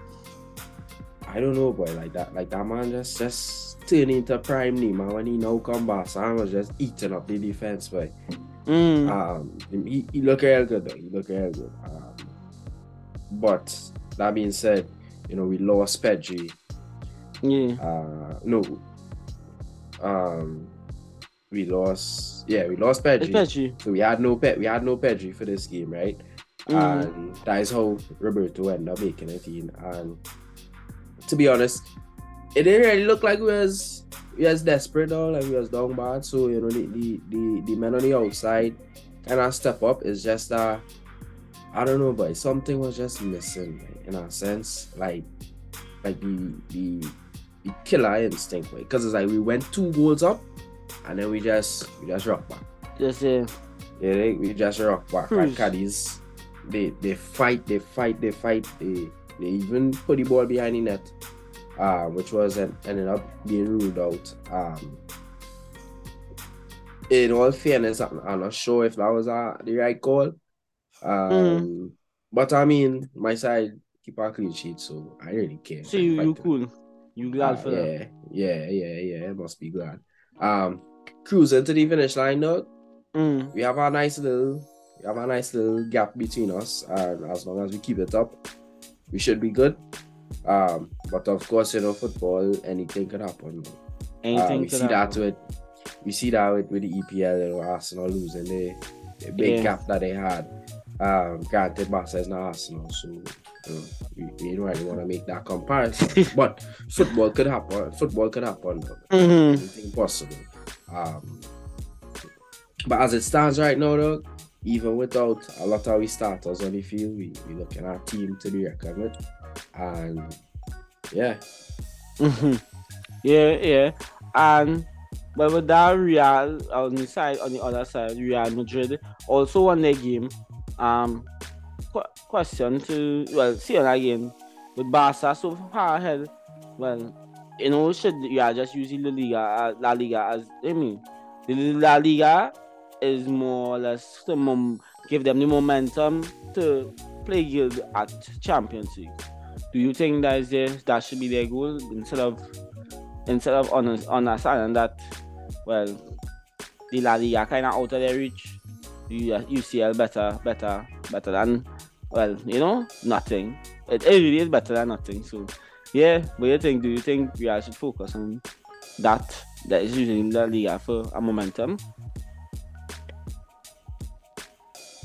I don't know, boy, like that, like that man just just turned into prime name. And when he now come back, Sam was just eating up the defense, boy. mm. Um, he, he look real good though. He look real good. Um, but that being said, you know we lost Pedri. yeah. Uh, no. Um, we lost. Yeah, we lost Pedri. Pedri. So we had no pet. We had no Pedri for this game, right? Mm. And that is how Roberto ended up making it in. And to be honest, it didn't really look like we was we was desperate though, like we was down bad. So you know the the the, the men on the outside kind of step up. It's just that I don't know, but something was just missing like, in a sense, like like the the, the killer instinct, because it's like we went two goals up, and then we just we just rock back. Just uh, Yeah, they, we just rock back. Cruise. Like Cadiz, they they fight, they fight, they fight. They they even put the ball behind the net, uh, which was en- ended up being ruled out. Um, in all fairness, I'm, I'm not sure if that was uh, the right call. Um, but I mean, my side keep a clean sheet, so I really care. so you, you cool. You glad Ah, for that. yeah, yeah, yeah, yeah. I must be glad. Um, cruising to the finish line now Mm. we have a nice little we have a nice little gap between us and as long as we keep it up we should be good um but of course you know football anything could happen Uh, we could see that with we see that with, with the EPL you know Arsenal losing the, the big Yeah. gap that they had um granted Barca is not Arsenal so you know, we, we don't really want to make that comparison but football could happen football could happen Mhm. anything possible. Um, but as it stands right now, though, even without a lot of we starters on the field, we we looking at a team to be reckoned with, and yeah, Mhm. Yeah, yeah. And but with that Real on the side, on the other side, Real Madrid also won their game. Um, qu- question to well, see on again with Barca so far ahead. Well, you know, should you are just using La Liga, uh, La Liga as I mean, the La Liga is more or less the mom, give them the momentum to play good at Champions League. Do you think that is their, that should be their goal instead of instead of on understanding that well the La Liga kind of out of their reach? You UCL better better better than well you know nothing. It, it really is better than nothing. So yeah, what do you think? Do you think we should focus on that that is using La Liga for a momentum?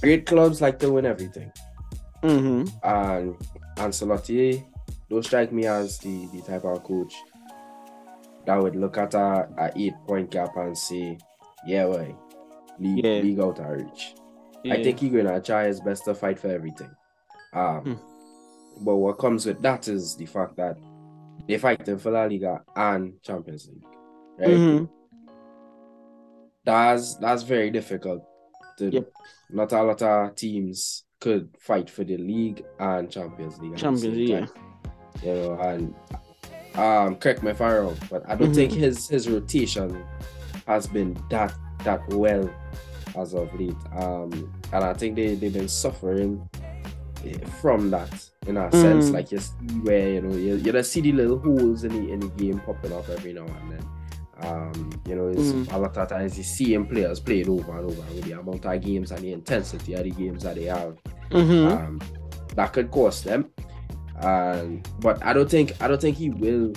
Great clubs like to win everything. Mm-hmm. And Ancelotti don't strike me as the, the type of coach that would look at a, a eight point gap and say, yeah, way, league, Yeah. league out of reach. Yeah. I think he's gonna try his best to fight for everything. Um, Hmm. but what comes with that is the fact that they fighting for La Liga and Champions League, right? Mhm. That's that's very difficult. To, Yep. Not a lot of teams could fight for the league and Champions League. Champions League, yeah. You know, and um, correct me if I'm wrong, but I don't Mhm. think his his rotation has been that that well as of late. Um, and I think they they've been suffering from that in a sense. Mhm. Like you see where you know you, you just see the little holes in the in the game popping up every now and then. Um, you know, it's a lot of times you see him players playing over and over with the amount of games and the intensity of the games that they have Mhm. um, that could cost them. Um, but I don't think I don't think he will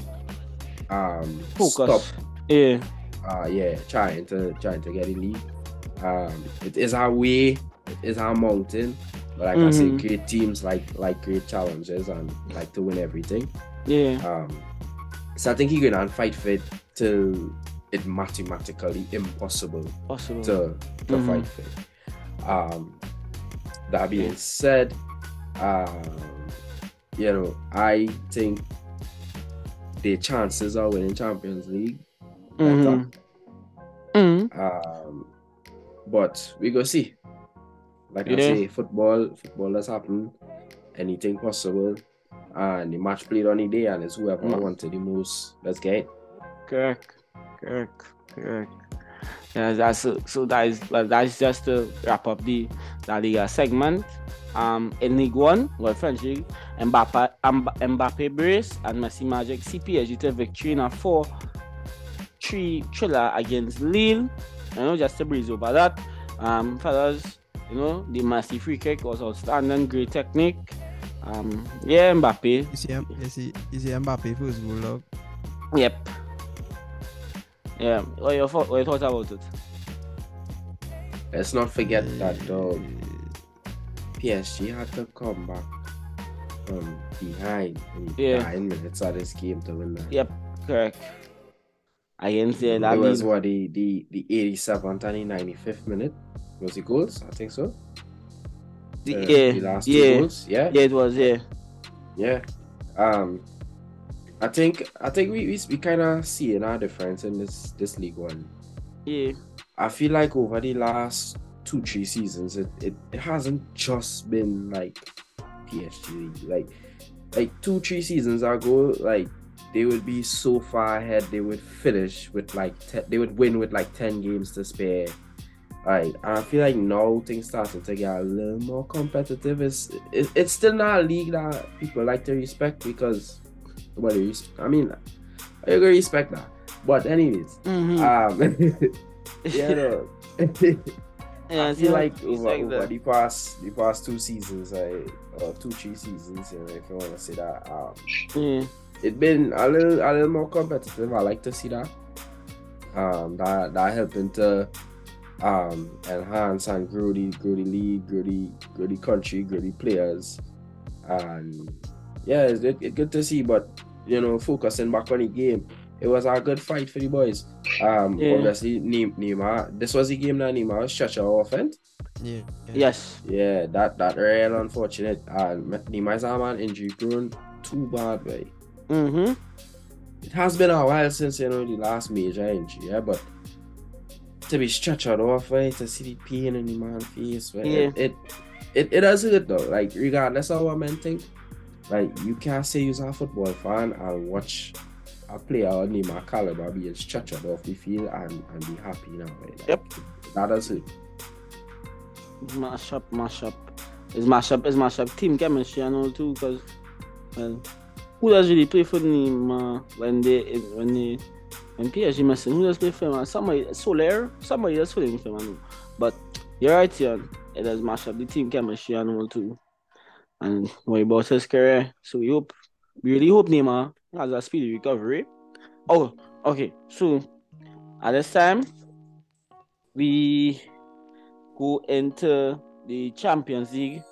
um Focus. stop Yeah. uh yeah trying to trying to get a lead. Um it is our way, it is our mountain. But like I say, great teams like like great challenges and like to win everything. Yeah. Um so I think he's gonna fight for it till it mathematically impossible Possible. to to Mhm. fight it. Um, that being said, um, you know, I think the chances of winning Champions League better. Mhm. Mhm. Um, but we go see. Like I say, football, football has happened. Anything possible. And the match played on the day, and it's whoever Mm. wanted the most. Let's get it. Correct. Correct. Correct. Yeah, that's so that is well that's just to wrap up the La Liga segment. Um in League One, well French League, Mbappe Mb- Mbappe brace and Messi Magic CPSG to victory in a four three thriller against Lille. You know, just to breeze over that. Um fellas, you know, the Messi free kick was outstanding, great technique. Um yeah, Mbappe. You see, you see, you see Mbappe first goal. Yep. Yeah, what your thought, what you thought about it? Let's not forget that dog. PSG had to come back from behind in Yeah. nine minutes of this game to win that. Yep, correct. Against the it La was what the the the 87th and the 95th minute was the goals, I think so. The- Uh, yeah, the last two goals, yeah, yeah, it was, yeah. yeah. Um, I think I think we we, we kind of see our difference in this this league one. Yeah, I feel like over the last two, three seasons, it, it, it hasn't just been like PSG. Like like two, three seasons ago, like they would be so far ahead, they would finish with like te- they would win with like ten games to spare. Like and I feel like now things starting to get a little more competitive. It's it, it's still not a league that people like to respect because well, they res- I mean, I agree respect that. But anyways, mm-hmm. um, yeah, no. yeah, I feel like it's over, like over the past the past two seasons, I or two three seasons, you know, if you want to say that, um, Yeah, it been a little a little more competitive. I like to see that. Um, that that helping to um enhance and grow the grow the league, grow the grow the country, grow the players, and yeah, it's it, it good to see. But you know, focusing back on the game, it was a good fight for the boys. Um, Yeah. obviously, Ne- Neymar. This was the game that Neymar was stretched out offense. Yeah. yeah. yes. Yeah, that that real unfortunate. And Neymar is a man injury prone. Too bad, way. Mm-hmm. it has been a while since you know the last major injury, yeah, but to be stretched off, right, to see the pain in the man's face, right, Yeah. it, it it it does it though. Like regardless of what men think, like you can't say you're a football fan and watch a player on the my caliber being stretched off the field and, and be happy now. Right? Like, Yep. That does it. Mash up, mash up. It's mash up, it's mash up team chemistry and all too, because well, who does really play for them uh, when they when they when PSG missing? Who does play for them? Somebody Soler, somebody does play for them. But you're right, Ian. It does mash up the team chemistry and all too. And worry about his career. So we hope, we really hope Neymar has a speedy recovery. Oh, okay. So at this time, we go into the Champions League.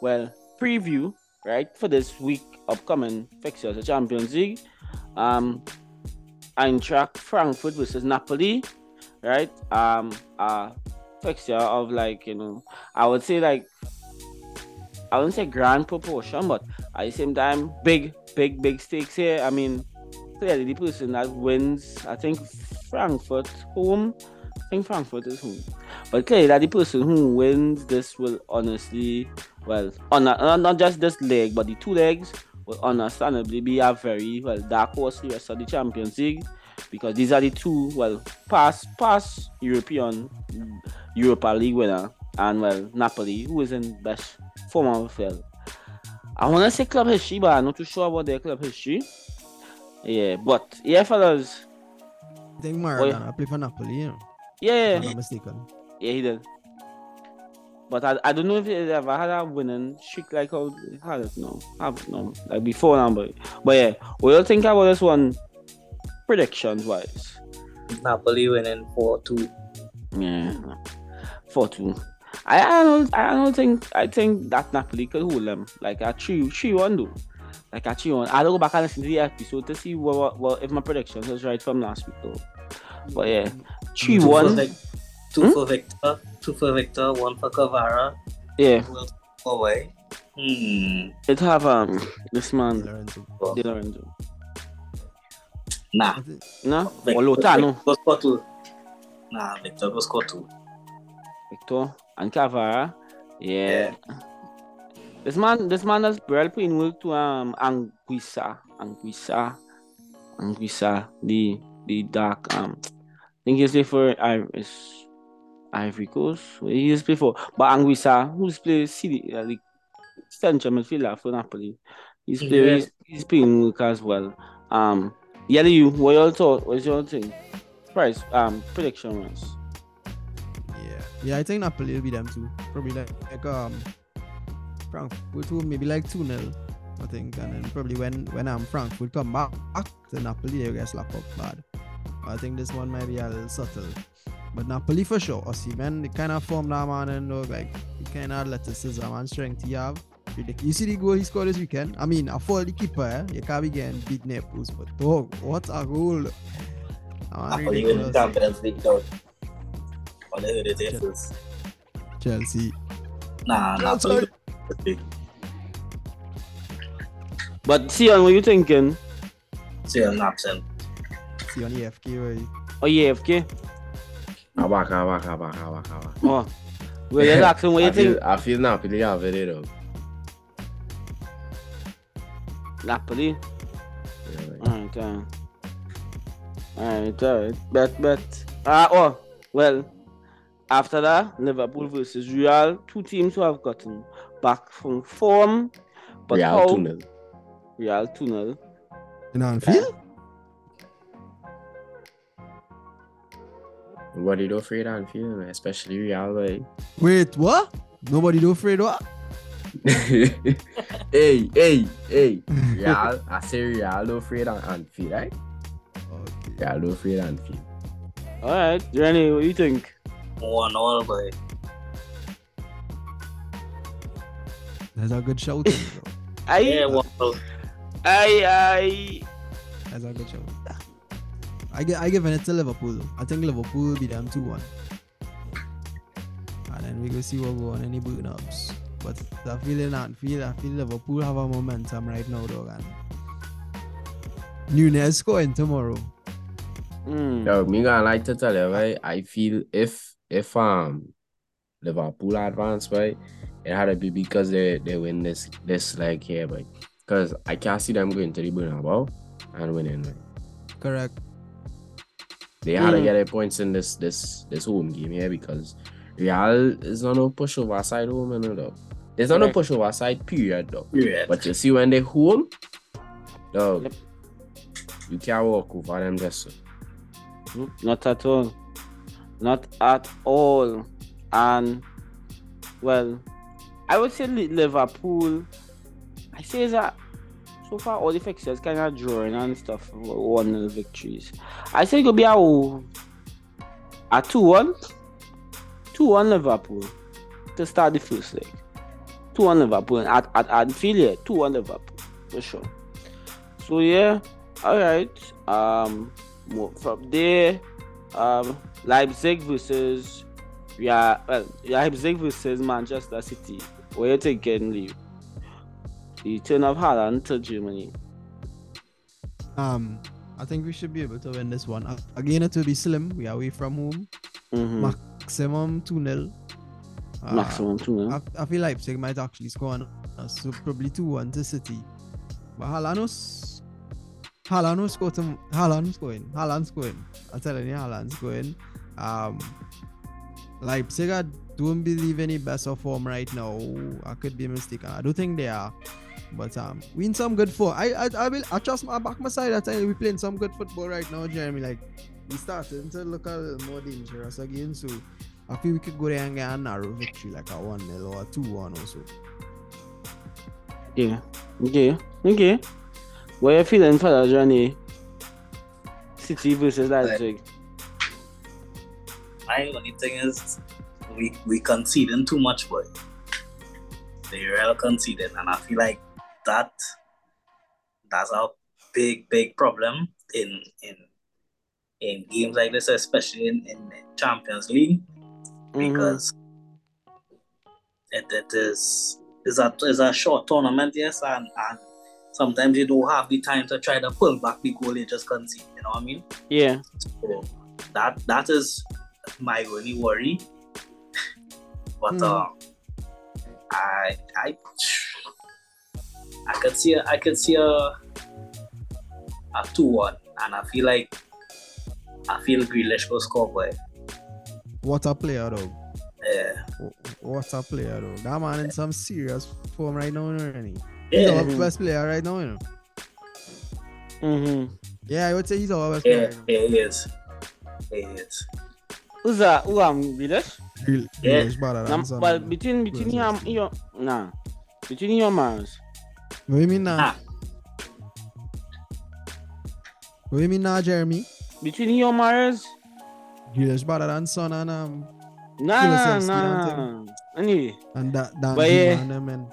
Well, preview right for this week upcoming fixtures, the Champions League. Um, Eintracht Frankfurt versus Napoli, right? Um, a fixture of like you know, I would say like I wouldn't say grand proportion, but at the same time, big, big, big stakes here. I mean, clearly the person that wins, I think Frankfurt home. I think Frankfurt is home. But clearly that the person who wins this will honestly, well, not, not just this leg, but the two legs will understandably be a very well dark horse the rest of the Champions League because these are the two well past past European Europa League winner and well Napoli who is in best form of field. I wanna say club history, but I'm not too sure about their club history. Yeah, but yeah, fellas. I think Maradona played for Napoli, you know. Yeah, If I'm not mistaken. Yeah, he did. But I, I don't know if he ever had a winning streak like how he had it now. Have no like before now, but but yeah. What do you think about this one? Predictions wise. Napoli winning 4 2. Yeah. Four two. I, I don't I don't think I think that Napoli could hold them. Like a three three one though. Like a three one. I'll go back and listen to the episode to see what, what, what if my predictions was right from last week though. But yeah. Three Two for, one. Vic- two Hmm? for Victor, two for Victor, one for Kvara. Yeah. Who away? Hmm. It have um this man Lorenzo. Di Lorenzo. Nah. I think- No? Vic- Or Lozano. Victor score two. Nah, Victor go score two. Victor and Kvara. Yeah. This man, this man has put in work to um Anguissa, Anguissa, Anguissa, the the dark um. I think he's played for Iris, Ivory Coast. Where He has played for, but Anguissa, who's played CD, uh, the central midfielder for Napoli. He's played, Yeah. he's, he's playing work as well. Um, yeah, you, what your thought? What's your thing? Price, um, prediction wise. Yeah. I think Napoli will be them too. Probably like, like um Frankfurt too, maybe like 2 0. I think. And then probably when when um Frankfurt come back to Napoli, they get slap up bad. I think this one might be a little subtle. But Napoli for sure. Osimhen, the kind of form that man and look like the kind of athleticism and strength he have. You see the goal he scored this weekend? I mean, a fault the keeper, eh? You can't be getting beat Naples, but dog, what a goal! Ah, Napoli winning ridiculous. Champions League though. All they heard it is first. Chelsea. Nah, Chelsea. Napoli. But Sion, what are you thinking? So you're not absent. See on the FK where Oh, yeah, FK. Abaka, abaka, abaka, abaka, abaka. Oh, well, just asking what you I feel, think. I feel Napoli have it though. Napoli. Yeah, like, Alright, uh, alright, alright. Bet, bet. Ah, oh, well, after that, Liverpool versus Real, two teams who have gotten back from form. But Real how? 2 0. Real 2 0. in Anfield. Nobody do afraid Anfield, man, especially Real. Like. Wait, what? Nobody do afraid what? hey, hey, hey. Real, I say Real do afraid on, on field, right? Okay. Real do afraid Anfield. Alright, Rennie, what do you think? One all boy. That's a good shout. bro. I, Yeah, one. I, I, That's a good shout. I get I give it to Liverpool. I think Liverpool will be them two one. And then we go see what go on any boot ups. But I feel in Anfield, I feel Liverpool have a momentum right now, dog. And Nunez scoring tomorrow. Mm. Yo, me gonna like to tell you, right? I feel if if um Liverpool advance, right, it had to be because they they win this this leg here, but because I can't see them going to the Bernabeu and winning. Right? Correct. They had to Mm. get their points in this this this home game here because Real is not no pushover side home, you know, though. There's not no Correct. pushover side period, though. Period. But you see when they home, dog, Yep. you can't walk over them just so. Mm, Not at all. Not at all. And well, I would say Liverpool. I say that so far all the fixtures kind of drawing and stuff. One nil victories. I say it could be a a two one. Two one Liverpool to start the first leg. Two one Liverpool at at Anfield. Two one Liverpool for sure. So yeah, all right. Um, from there, um, Leipzig versus yeah, well, Leipzig versus Manchester City. What you thinking, leave? The turn of Haaland to Germany. Um, I think we should be able to win this one. Uh, Again, it will be slim. We are away from home. Mm-hmm. Maximum 2 0. Maximum two. no? I, I feel Leipzig might actually score on us, so probably 2 1 to City. But Haaland was. Haaland was scoring. to- Haaland was scoring. Haaland scoring. I'm telling you, Haaland scoring. Um, Leipzig, I don't believe any best of form right now. I could be mistaken. I don't think they are. But um, we in some good football. I I I, will, I trust my back my side. I tell you, we playing some good football right now, Jeremy. Like we starting to look a little more dangerous again. So I feel we could go there and get a narrow victory, like a one 0 or a two one or so. Yeah. Okay. Okay. What are you feeling for that journey? City versus Leipzig. Only thing is we we conceding too much, boy. They real conceding, and I feel like that that's a big big problem in in in games like this, especially in, in Champions League, Mhm. because it, it is is a is a short tournament, yes, and and sometimes you don't have the time to try to pull back the goal you just concede. You know what I mean? Yeah. So that that is my only worry. but uh, I I I could see a, I could see a a two one, and I feel like I feel Grealish will score, boy. What a player though. Yeah, What a player though. That man in some serious form right now, already. He's yeah, our best player right now, you know. Mm-hmm. Yeah, I would say he's our best yeah, player. yeah, he is. He is. Who's that? Who am Grealish? Greal- Yeah. Grealish better than Nam- Son, well, between between Who's him, your nah, between your Mars. What do you mean now? Ah. What do you mean now, Jeremy? Between your Mars. Grealish better than Son and um Nah, Kulusevski nah, and nah. Anyway, and that that But yeah. and them and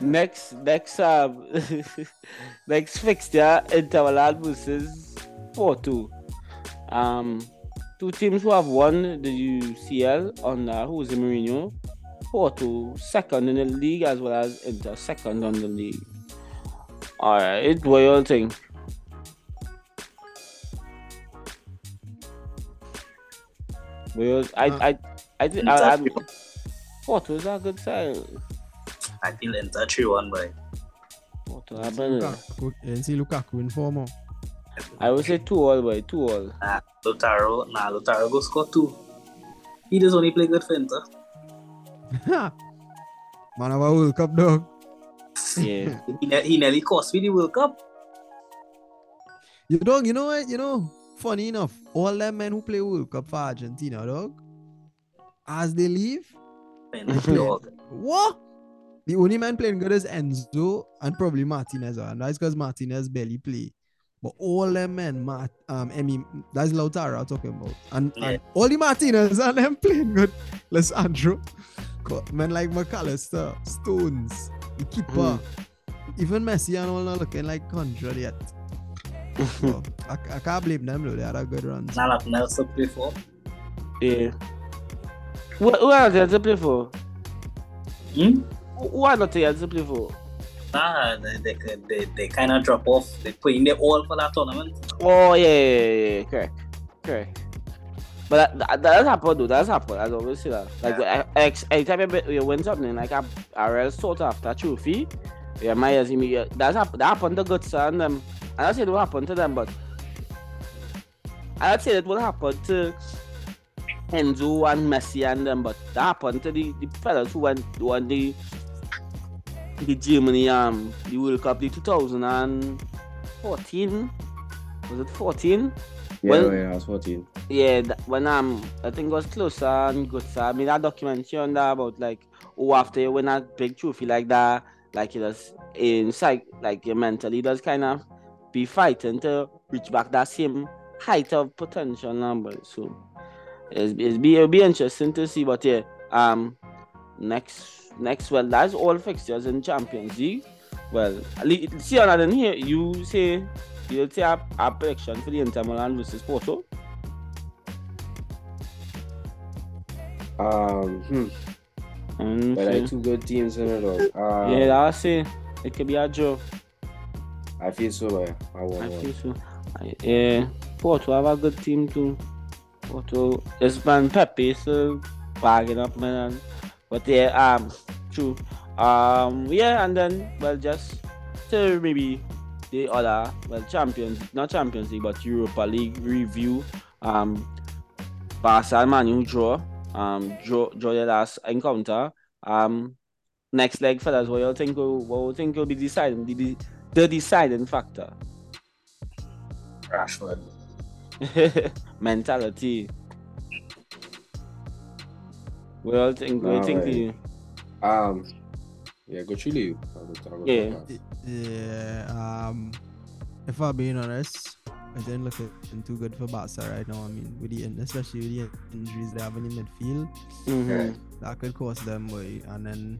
next next um next fixture Inter Milan versus Porto. Um, two teams who have won the UCL under Jose Mourinho. Porto second in the league as well as Inter second on the league. Alright, what you all think? Well, I, Uh, I, I, think I, I, Porto is a good side. I feel Inter three one, boy. Porto, I believe. Lukaku, and see Lukaku in form. oh. I would say two all, boy, two all. Nah, Lautaro, nah, Lautaro go score two. He does only play good for Inter. Man of a World Cup dog. Yeah. He, ne- he nearly cost me the World Cup. You dog, you know what? You know, funny enough, all them men who play World Cup for Argentina, dog, as they leave, Man, Mhm. dog. what? The only man playing good is Enzo and probably Martinez, and that's because Martinez barely play. But all them men, Mart, um, Emi, that's Lautaro I'm talking about, and, and all the Martinez and them playing good. Let's Andrew. men like Mac Allister, Stones, the keeper, even Messi and all not looking like hundred yet. So, I, I can't blame them though. They had a good run. Nah, nothing else to play for. yeah. Who, who are they to play for? Hmm? Who, who are not here to play for? Nah, they, they, they, they kind of drop off. They put in their all for that tournament. Oh yeah, yeah, yeah, yeah, correct, correct. But that, that, that does happen, though. That's happen. I always say that. Like Yeah. Eh, eh, ex, anytime you, you win something, like a, a real sort after trophy, yeah, my as me. yeah, That's happen. That happened to Guts and them. I don't say it will happen to them, but I don't say it will happen to Enzo and Messi and them. But that happened to the, the fellas who went won the the Germany um the World Cup the 2014 was it 14 Yeah, Well- yeah, I was 14. yeah th- when um I think it was closer and good so I mean that documentary on that about like oh after you win a big trophy like that like you just inside like you mentally does kind of be fighting to reach back that same height of potential number so it's, it's be it'll be interesting to see but yeah um next next well that's all fixtures in Champions League well see on in here you say you'll say a, a prediction for the Inter Milan versus Porto Um, hmm. Mm, But so- I two good teams in it, though. Um, yeah, that's it. It could be a draw. I feel so, man. I I feel so. I, yeah, Porto have a good team too. Porto, it's man Pepe so bagging up man. But yeah, um, true. Um, yeah, and then well, just to maybe the other well champions, not Champions League, but Europa League review. Um, Barca and Man U draw. Um, draw draw their last encounter. Um, next leg, fellas, what you think? will- What you think will be deciding the, the deciding factor? Rashford. mentality. What you think? What you No think? way. you- Um, yeah, go chile you. I'll go- I'll go Yeah. talk about it. Yeah, um, if I'm being honest, I didn't look at too good for Barca right now. I mean, with the in- especially with the injuries they have in the midfield, Mhm. that could cost them. Boy. And then,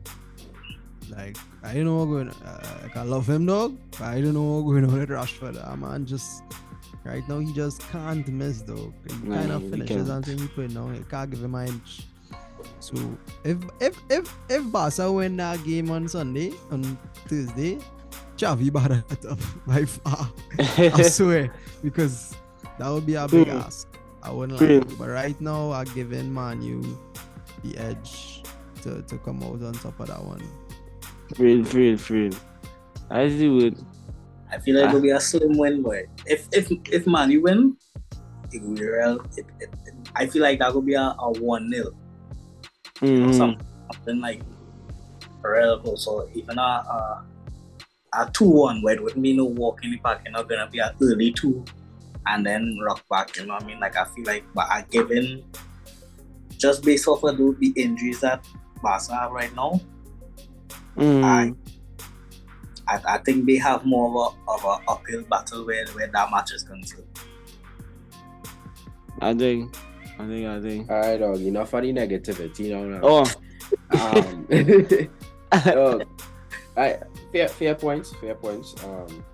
like, I don't know what going. Uh, like, I love him, dog. But I don't know what going on with Rashford. Ah, man, just right now he just can't miss, dog. He Nah, kind of he finishes can't. and thing he put now. You can't give him an inch. So if if if if Barca win that game on Sunday on Thursday, Xavi better it up by far. I swear because that would be a big Hmm. ask. I wouldn't like it. But right now, I'm giving Manu the edge to, to come out on top of that one. Real, real, real. I see would. I feel like Ah. it'll be a slim win, boy. If if if Man U win, it will be real. It, it, it- I feel like that will be a, a one 0 Mhm. something like close. So even a a, a two one where it wouldn't be no walk in the park, you know, gonna be a early two, and then rock back. You know what I mean? Like I feel like, but I given just based off of the, injuries that Barca have right now, Mhm. I, I I think they have more of a of a uphill battle where where that match is concerned. I think. I think. I think. All right, dog. Enough of the negativity now. now. Oh. Um, dog, I, fair, fair points. Fair points. Um,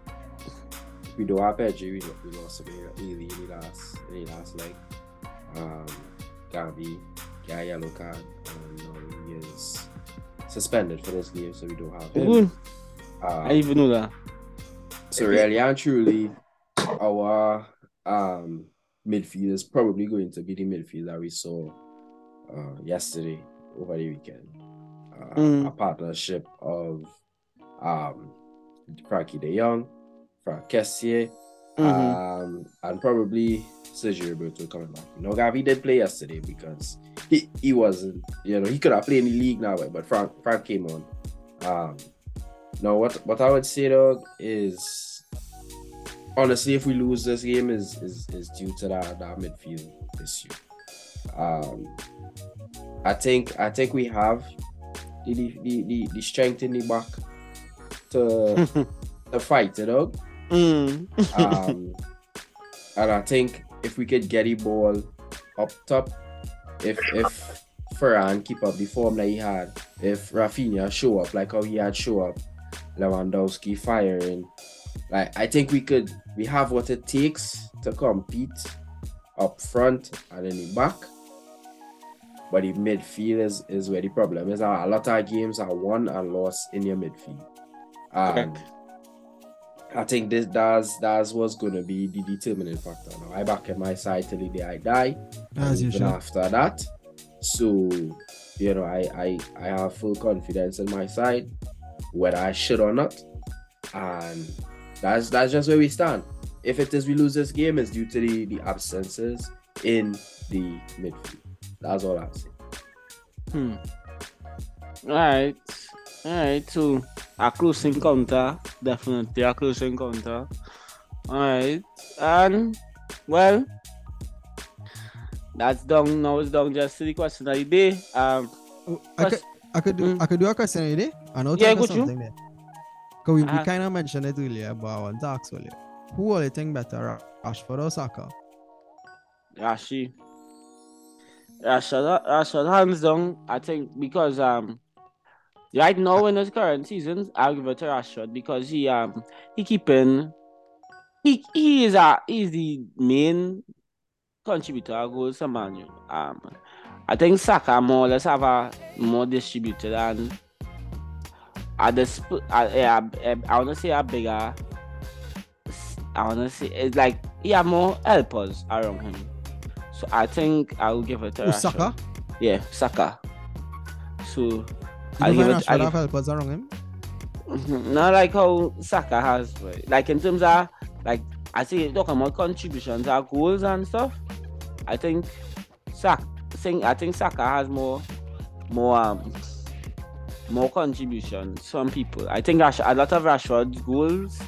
we do have Pedri. We, we lost him early in the last in the last leg. Um, Gavi got a yellow card. And now he is suspended for this game, so we don't have him. Um, I even know that. So really and truly, our um midfield is probably going to be the midfield that we saw uh, yesterday over the weekend. Uh, Mm. A partnership of um Frenkie De Jong, Franck Kessié, Mhm. um, and probably Sergi Roberto coming back. You know, Gavi did play yesterday because he, he wasn't, you know, he could have played in the league now, but Frank Frank came on. Um, no, what what I would say dog is honestly, if we lose this game, is is, is due to that, that midfield issue. Um, I think I think we have the the, the, the strength in the back to to fight you know. Mm. Um, and I think if we could get the ball up top, if if Ferran keep up the form that he had, if Rafinha show up like how he had show up, Lewandowski firing, like I think we could we have what it takes to compete up front and in the back. But the midfield is, is where the problem is. A lot of games are won and lost in your midfield. And I think this that's that's what's gonna be the determining factor. Now I back in my side till the day I die. Even should. after that. So, you know, I, I I have full confidence in my side, whether I should or not. And that's that's just where we stand. If it is we lose this game, it's due to the, the absences in the midfield. That's all I'll say. Hmm. Alright. Alright, so a close encounter. Definitely a close encounter. Alright. And well that's done now it's done just to the question of the day. Um I could, I could do Mm. I could do a question today. I know Yeah, think of go through. something there. Cause we, we Uh-huh. kind of mentioned it earlier, but I want to ask. Who all you think better, Rashford or Saka? Rashi. Rashad, Rashad hands down, I think, because um right now in his current season, I'll give it to Rashford because he um he keeping he he is a he's the main contributor of goals Man Um I think Saka more or less have a more distributed and at the sp- uh, yeah, I wanna say a bigger I wanna say it's like he have more helpers around him. So I think I will give it to Saka? Yeah, Saka. So I give it. I give, helpers around him? Mhm. Not like how Saka has, but like in terms of like I see talking about contributions or goals and stuff. I think Saka, think I think Saka has more, more um, more contribution. from people. I think Rash, a lot of Rashford's goals,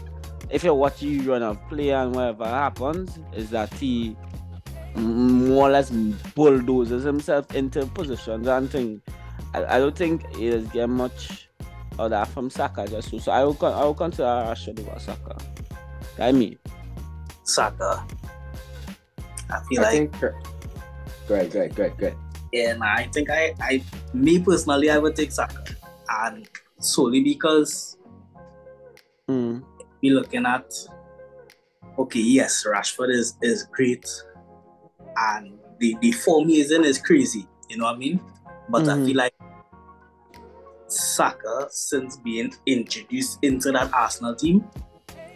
if you watch you run of play and whatever happens, is that he more or less bulldozes himself into positions and things. I, I don't think he is getting much or that from Saka just so. So I will con- I will consider Rashford over Saka. I mean, Saka. I feel I like think great, great, great, great. Yeah, nah, I think I, I, me personally, I would take Saka, and solely because mm, we looking at, okay, yes, Rashford is is great, and the the form he is in is crazy. You know what I mean? But I Mhm. feel like Saka, since being introduced into that Arsenal team,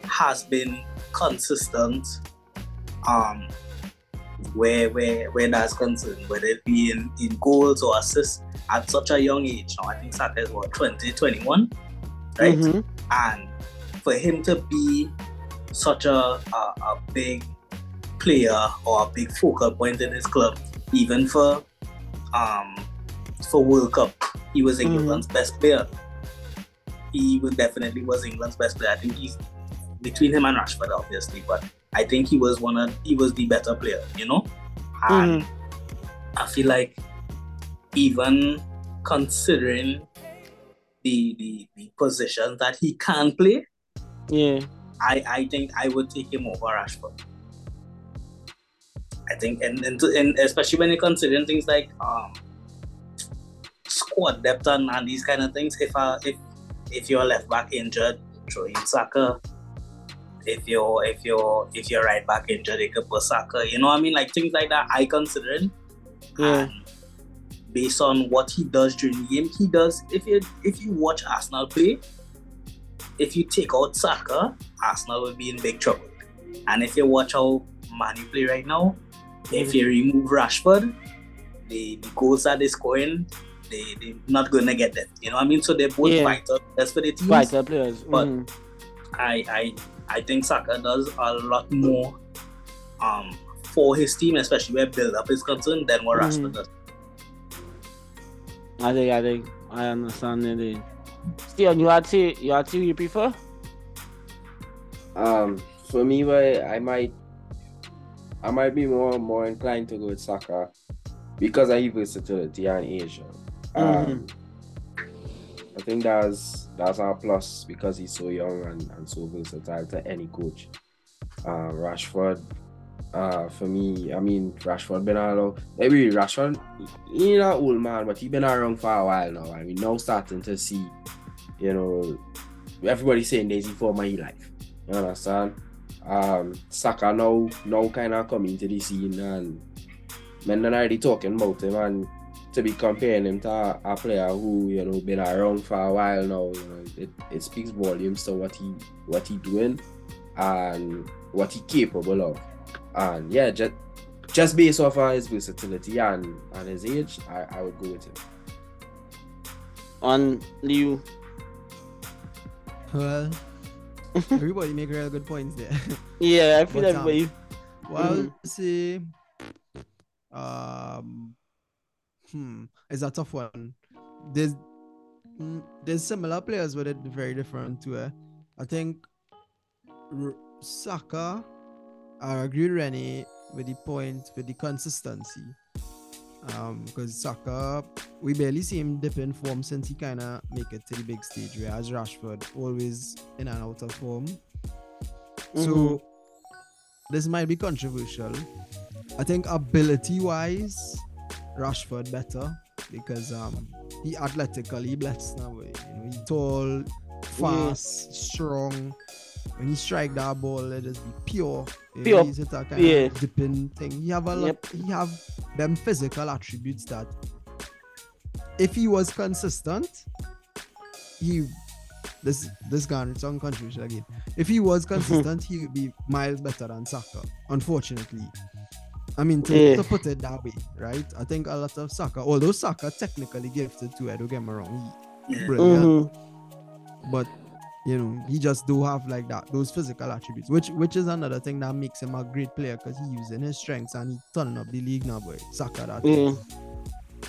has been consistent. Um, where where where that's concerned, whether it be in, in goals or assists at such a young age. Now I think Saka is what 20, 21, right? mhm, And for him to be such a, a, a big player or a big focal point in his club, even for um for World Cup, he was England's best player. He was definitely was England's best player. I think he's between him and Rashford, obviously, but I think he was one of he was the better player, you know. And I feel like even considering the, the the positions that he can play, yeah, I, I think I would take him over Rashford. I think, and, and, and especially when you're considering things like um, squad depth and, and these kind of things, if uh, if if you're left back injured, throw in Saka. If you're if you're if you're right back into you could put Saka. You know what I mean? Like things like that. I considering. Yeah. And based on what he does during the game, he does. If you if you watch Arsenal play, if you take out Saka, Arsenal will be in big trouble. And if you watch how Man U play right now, if you remove Rashford, the, the goals that they're scoring, they they're not gonna get them. You know what I mean? So they're both Yeah. vital. That's for the teams. vital players. But- mhm. I I I think Saka does a lot more um for his team, especially where build up is concerned, than what. Rashford does. I think I think I understand it. Still, you had to you had to you prefer? Um, for me, why I might, I might be more more inclined to go with Saka because of his versatility and Asia. Um, I think that's that's our plus because he's so young and, and so versatile to any coach. Uh, Rashford, uh, for me, I mean Rashford been around. Maybe Rashford, he not old man, but he been around for a while now, and we now starting to see, you know, everybody saying there's for my life. You understand? Um, Saka now now kind of coming to the scene and men are already talking about him and to be comparing him to a, a player who you know been around for a while now, you know, it, it speaks volumes to what he what he doing and what he capable of. And yeah, just just based off of his versatility and, and his age, I, I would go with him. On Liu. Well, everybody make real good points there. Yeah, I feel But, that um, way. Well, Mhm. see, um, hmm, it's a tough one. There's mm, there's similar players, but it's very different too. Eh? I think R- Saka, I agree with Rennie with the point with the consistency. Um, because Saka, we barely see him dip in form since he kind of make it to the big stage, whereas Rashford always in and out of form. So Mhm. this might be controversial. I think ability wise, Rashford better because um he athletically blessed now. You know, he tall, fast, strong. When he strike that ball, it be pure. You know, Pure. He's that kind Yeah. of dipping thing. He have a lot, Yep. he have them physical attributes that if he was consistent, he this this guy it's on uncontroversial again. If he was consistent, he would be miles better than Saka. Unfortunately, I mean to, Yeah. to put it that way, right? I think a lot of Saka, although Saka technically gifted too, I don't get me wrong, he Yeah. brilliant, Mhm. but you know he just do have like that those physical attributes, which which is another thing that makes him a great player because he using his strengths and he turning up the league now, boy. Saka that. Yeah.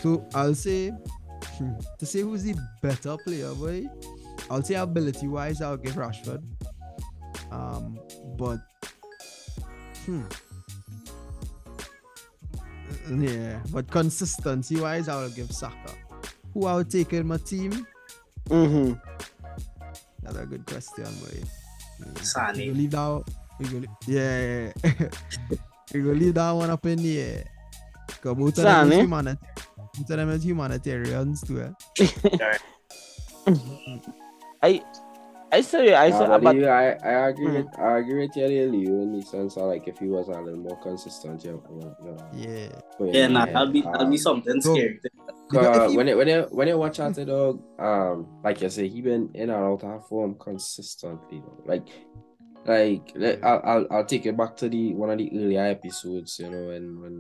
So I'll say hmm, to say who's the better player, boy. I'll say ability wise, I'll give Rashford. Um, but hmm. Yeah, but consistency wise, I will give Saka. Who I would take in my team? Mhm. That's a good question, boy. We Sane. go leave that. We go, yeah, yeah. we go leave that one up in the air. Cause both of them is Sane. humanit- both of them is humanitarians too. Eh? I I say I say Uh, but I, I agree Mm. with I agree with you Leo, in the sense of like if he was a little more consistent, yeah, yeah, yeah, yeah, yeah, nah, that'll be that'll be um, something so- scary. Because Uh, you- when it when it when you watch out the dog, um, like you say, he been in and out of form consistently. Though. Like, like let- I'll, I'll I'll take it back to the one of the earlier episodes, you know, when when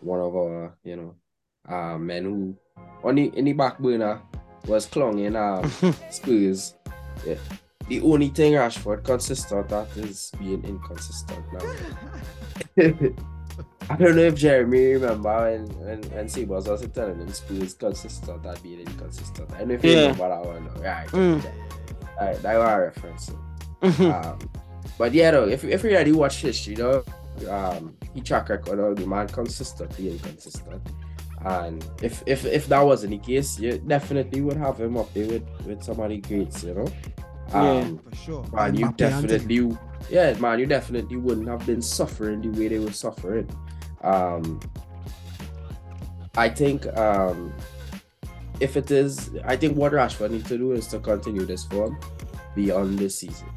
one of our you know, uh, men who on the in the back burner was clunging um Spurs. Yeah. The only thing Rashford consistent at is being inconsistent now. I don't know if Jeremy remember when when, when Sebas was telling him Spurs consistent at being inconsistent. I don't know if you Yeah. remember that one. though. Right. Mm. Right, that was a reference. Mhm. Um, but yeah, though, if if you already watch history, though, um, he track record of the man consistently inconsistent. And if if if that wasn't the case, you definitely would have him up there with, with some of the greats, you know. Yeah. Um, For sure. man, you Mbappe and thing. definitely, yeah, man, you definitely wouldn't have been suffering the way they were suffering. Um, I think, um, if it is, I think what Rashford needs to do is to continue this form beyond this season,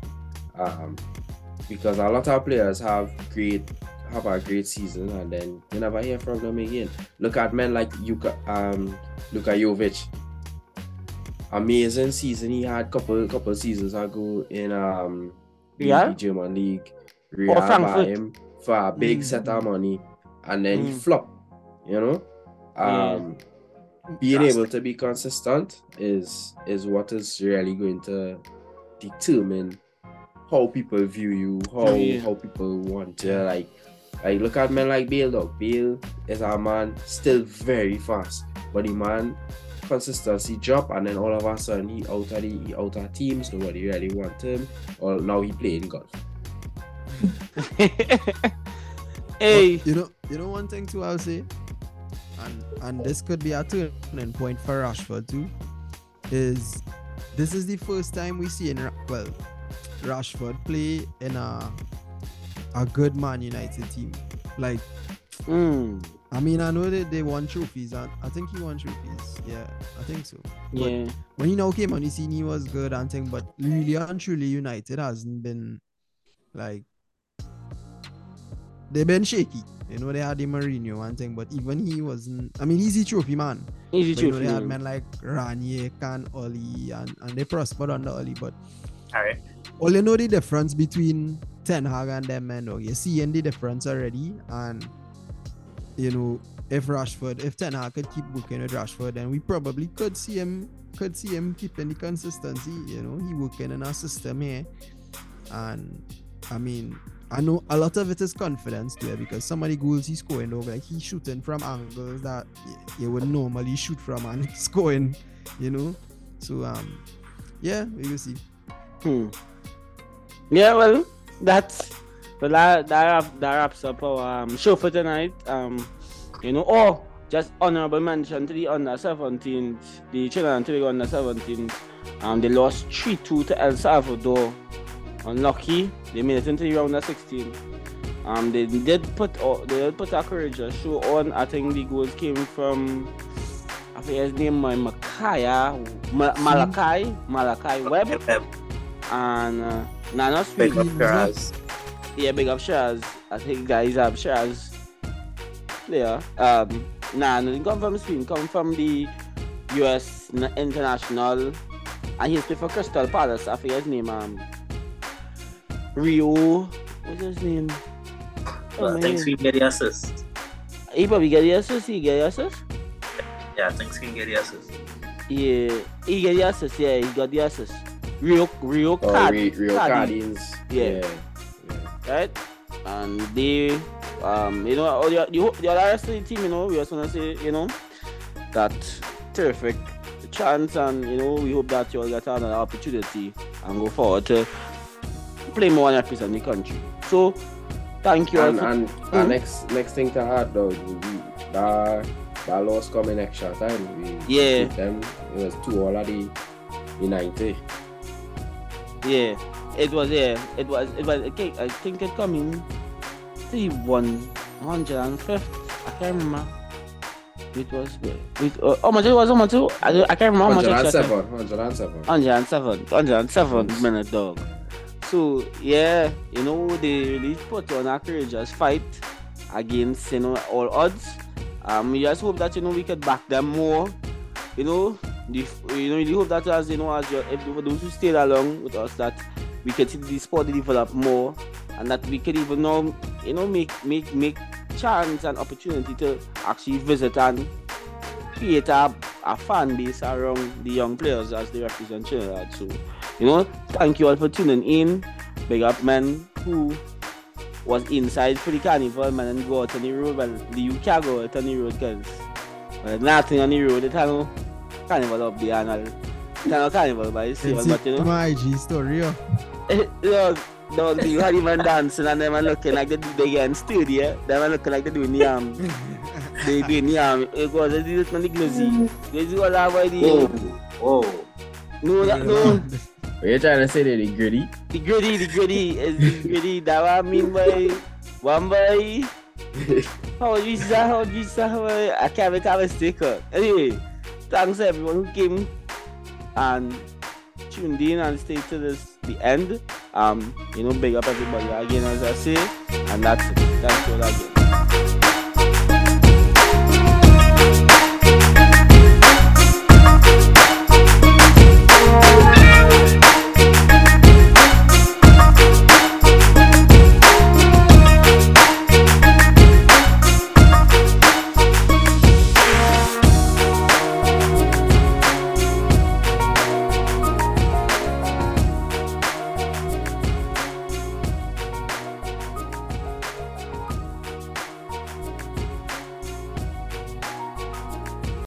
um, because a lot of players have great, have a great season and then you never hear from them again. Look at men like Yuka, um, Luka Jovic amazing season he had couple couple seasons ago in um the, Real? the German league. Real buy him for a big Mm. set of money and then he Mm. flopped, you know. Um being able to be consistent is is what is really going to determine how people view you, how Yeah. how people want to like like look at men like Bale though. Bale is a man still very fast, but the man consistency drop and then all of a sudden he out of the he out of teams, nobody really want him. Or now he playing golf. hey, But you know, you know one thing too. I'll say, and and this could be a turning point for Rashford too. Is this is the first time we see in Ra- well, Rashford play in a a good Man United team. Like, mm, I mean, I know that they won trophies, and I think he won trophies. Yeah, I think so. yeah, When he now came on the scene, he was good and thing, but really and truly, United hasn't been like they've been shaky. You know, they had the Mourinho one thing, but even he wasn't. I mean, he's the trophy man. Easy But, you know, they had man. men like Ranier, Can, Ole, and, and they prospered under Ole. But All right. all you know the difference between Ten Hag and them men, though. You seeing the difference already, and you know if Rashford, if Ten Hag could keep working with Rashford, then we probably could see him, could see him keeping the consistency. You know, he working in our system here, and I mean. I know a lot of it is confidence there because some of the goals he's scoring though, like he's shooting from angles that you would normally shoot from and scoring, you know. So um yeah, we will see. Hmm. Yeah, well, that's well that that, that wraps up our um, show for tonight. Um, you know, oh, just honorable mention to the under 17, the Trinidad and Tobago under 17. Um, they lost 3-2 to El Salvador. Unlucky, they made it into the round of 16. Um, they did put o- they did put a courageous show on. I think the goals came from I forget his name, my Makaya, Ma- Malachi, Malachi Webb and uh, Nana Sweet. Yeah, big up Shaz. I think guys have Shaz player. Um, nah, no, didn't come from Sweden. Come from the US international, and he's played for Crystal Palace. I forget his name. Um, Rio. What's his name? Oh, Well, I think man. he get the assist. He probably get the assist. He get the assist. Yeah, I think he get the assist. Yeah, he get the assist. Yeah, he got the assist. Rio, Rio Or Card, Re- Real Cardi. Cardines. Yeah. yeah. Right? And they, um, you know, all the, the, the other rest of the team, you know, we just want to say, you know, that terrific chance, and you know, we hope that you all get another opportunity and go forward to play more and represent the country. So, thank you. And, and Mhm. uh, next next thing to add though, that that loss coming extra time. We Yeah. them. It was two already in ninety. yeah, it was yeah, it was it was. Okay, I think it coming the one hundred and fifth. I can't remember. It was it, uh, how much it was how much it- I, I can't remember how much Hundred and extra time. seven. Hundred and seven. 107, 107 Yes. minute dog. So yeah, you know they really put on a courageous fight against you know all odds. Um, we just hope that you know we could back them more. You know, the, you know, really hope that as you know as your, if those who stayed along with us that we see the sport develop more and that we could even now you know make make make chance and opportunity to actually visit and create a, a fan base around the young players as they represent Trinidad. So, you know, thank you all for tuning in. Big up man who was inside for the carnival man and go out on the road. Well, the you can't go out on the road because nothing on the road. It's carnival up there and all. It's no carnival by It's itself, but you know. my IG story. oh. Dog, dog, you had even dancing and them are looking like they do the in studio. Them are looking like they doing the um, they doing the um. It was they do it on the glizzy. They do all that by the. Whoa. Whoa. No, that, no. What you trying to say that the gritty? The gritty, the gritty is the gritty. That what I mean by one by. How you say? How you say? How I can't make a mistake. Anyway, thanks everyone who came and tuned in and stayed to this the end. Um, you know, big up everybody again as I say, and that's it. That's all again.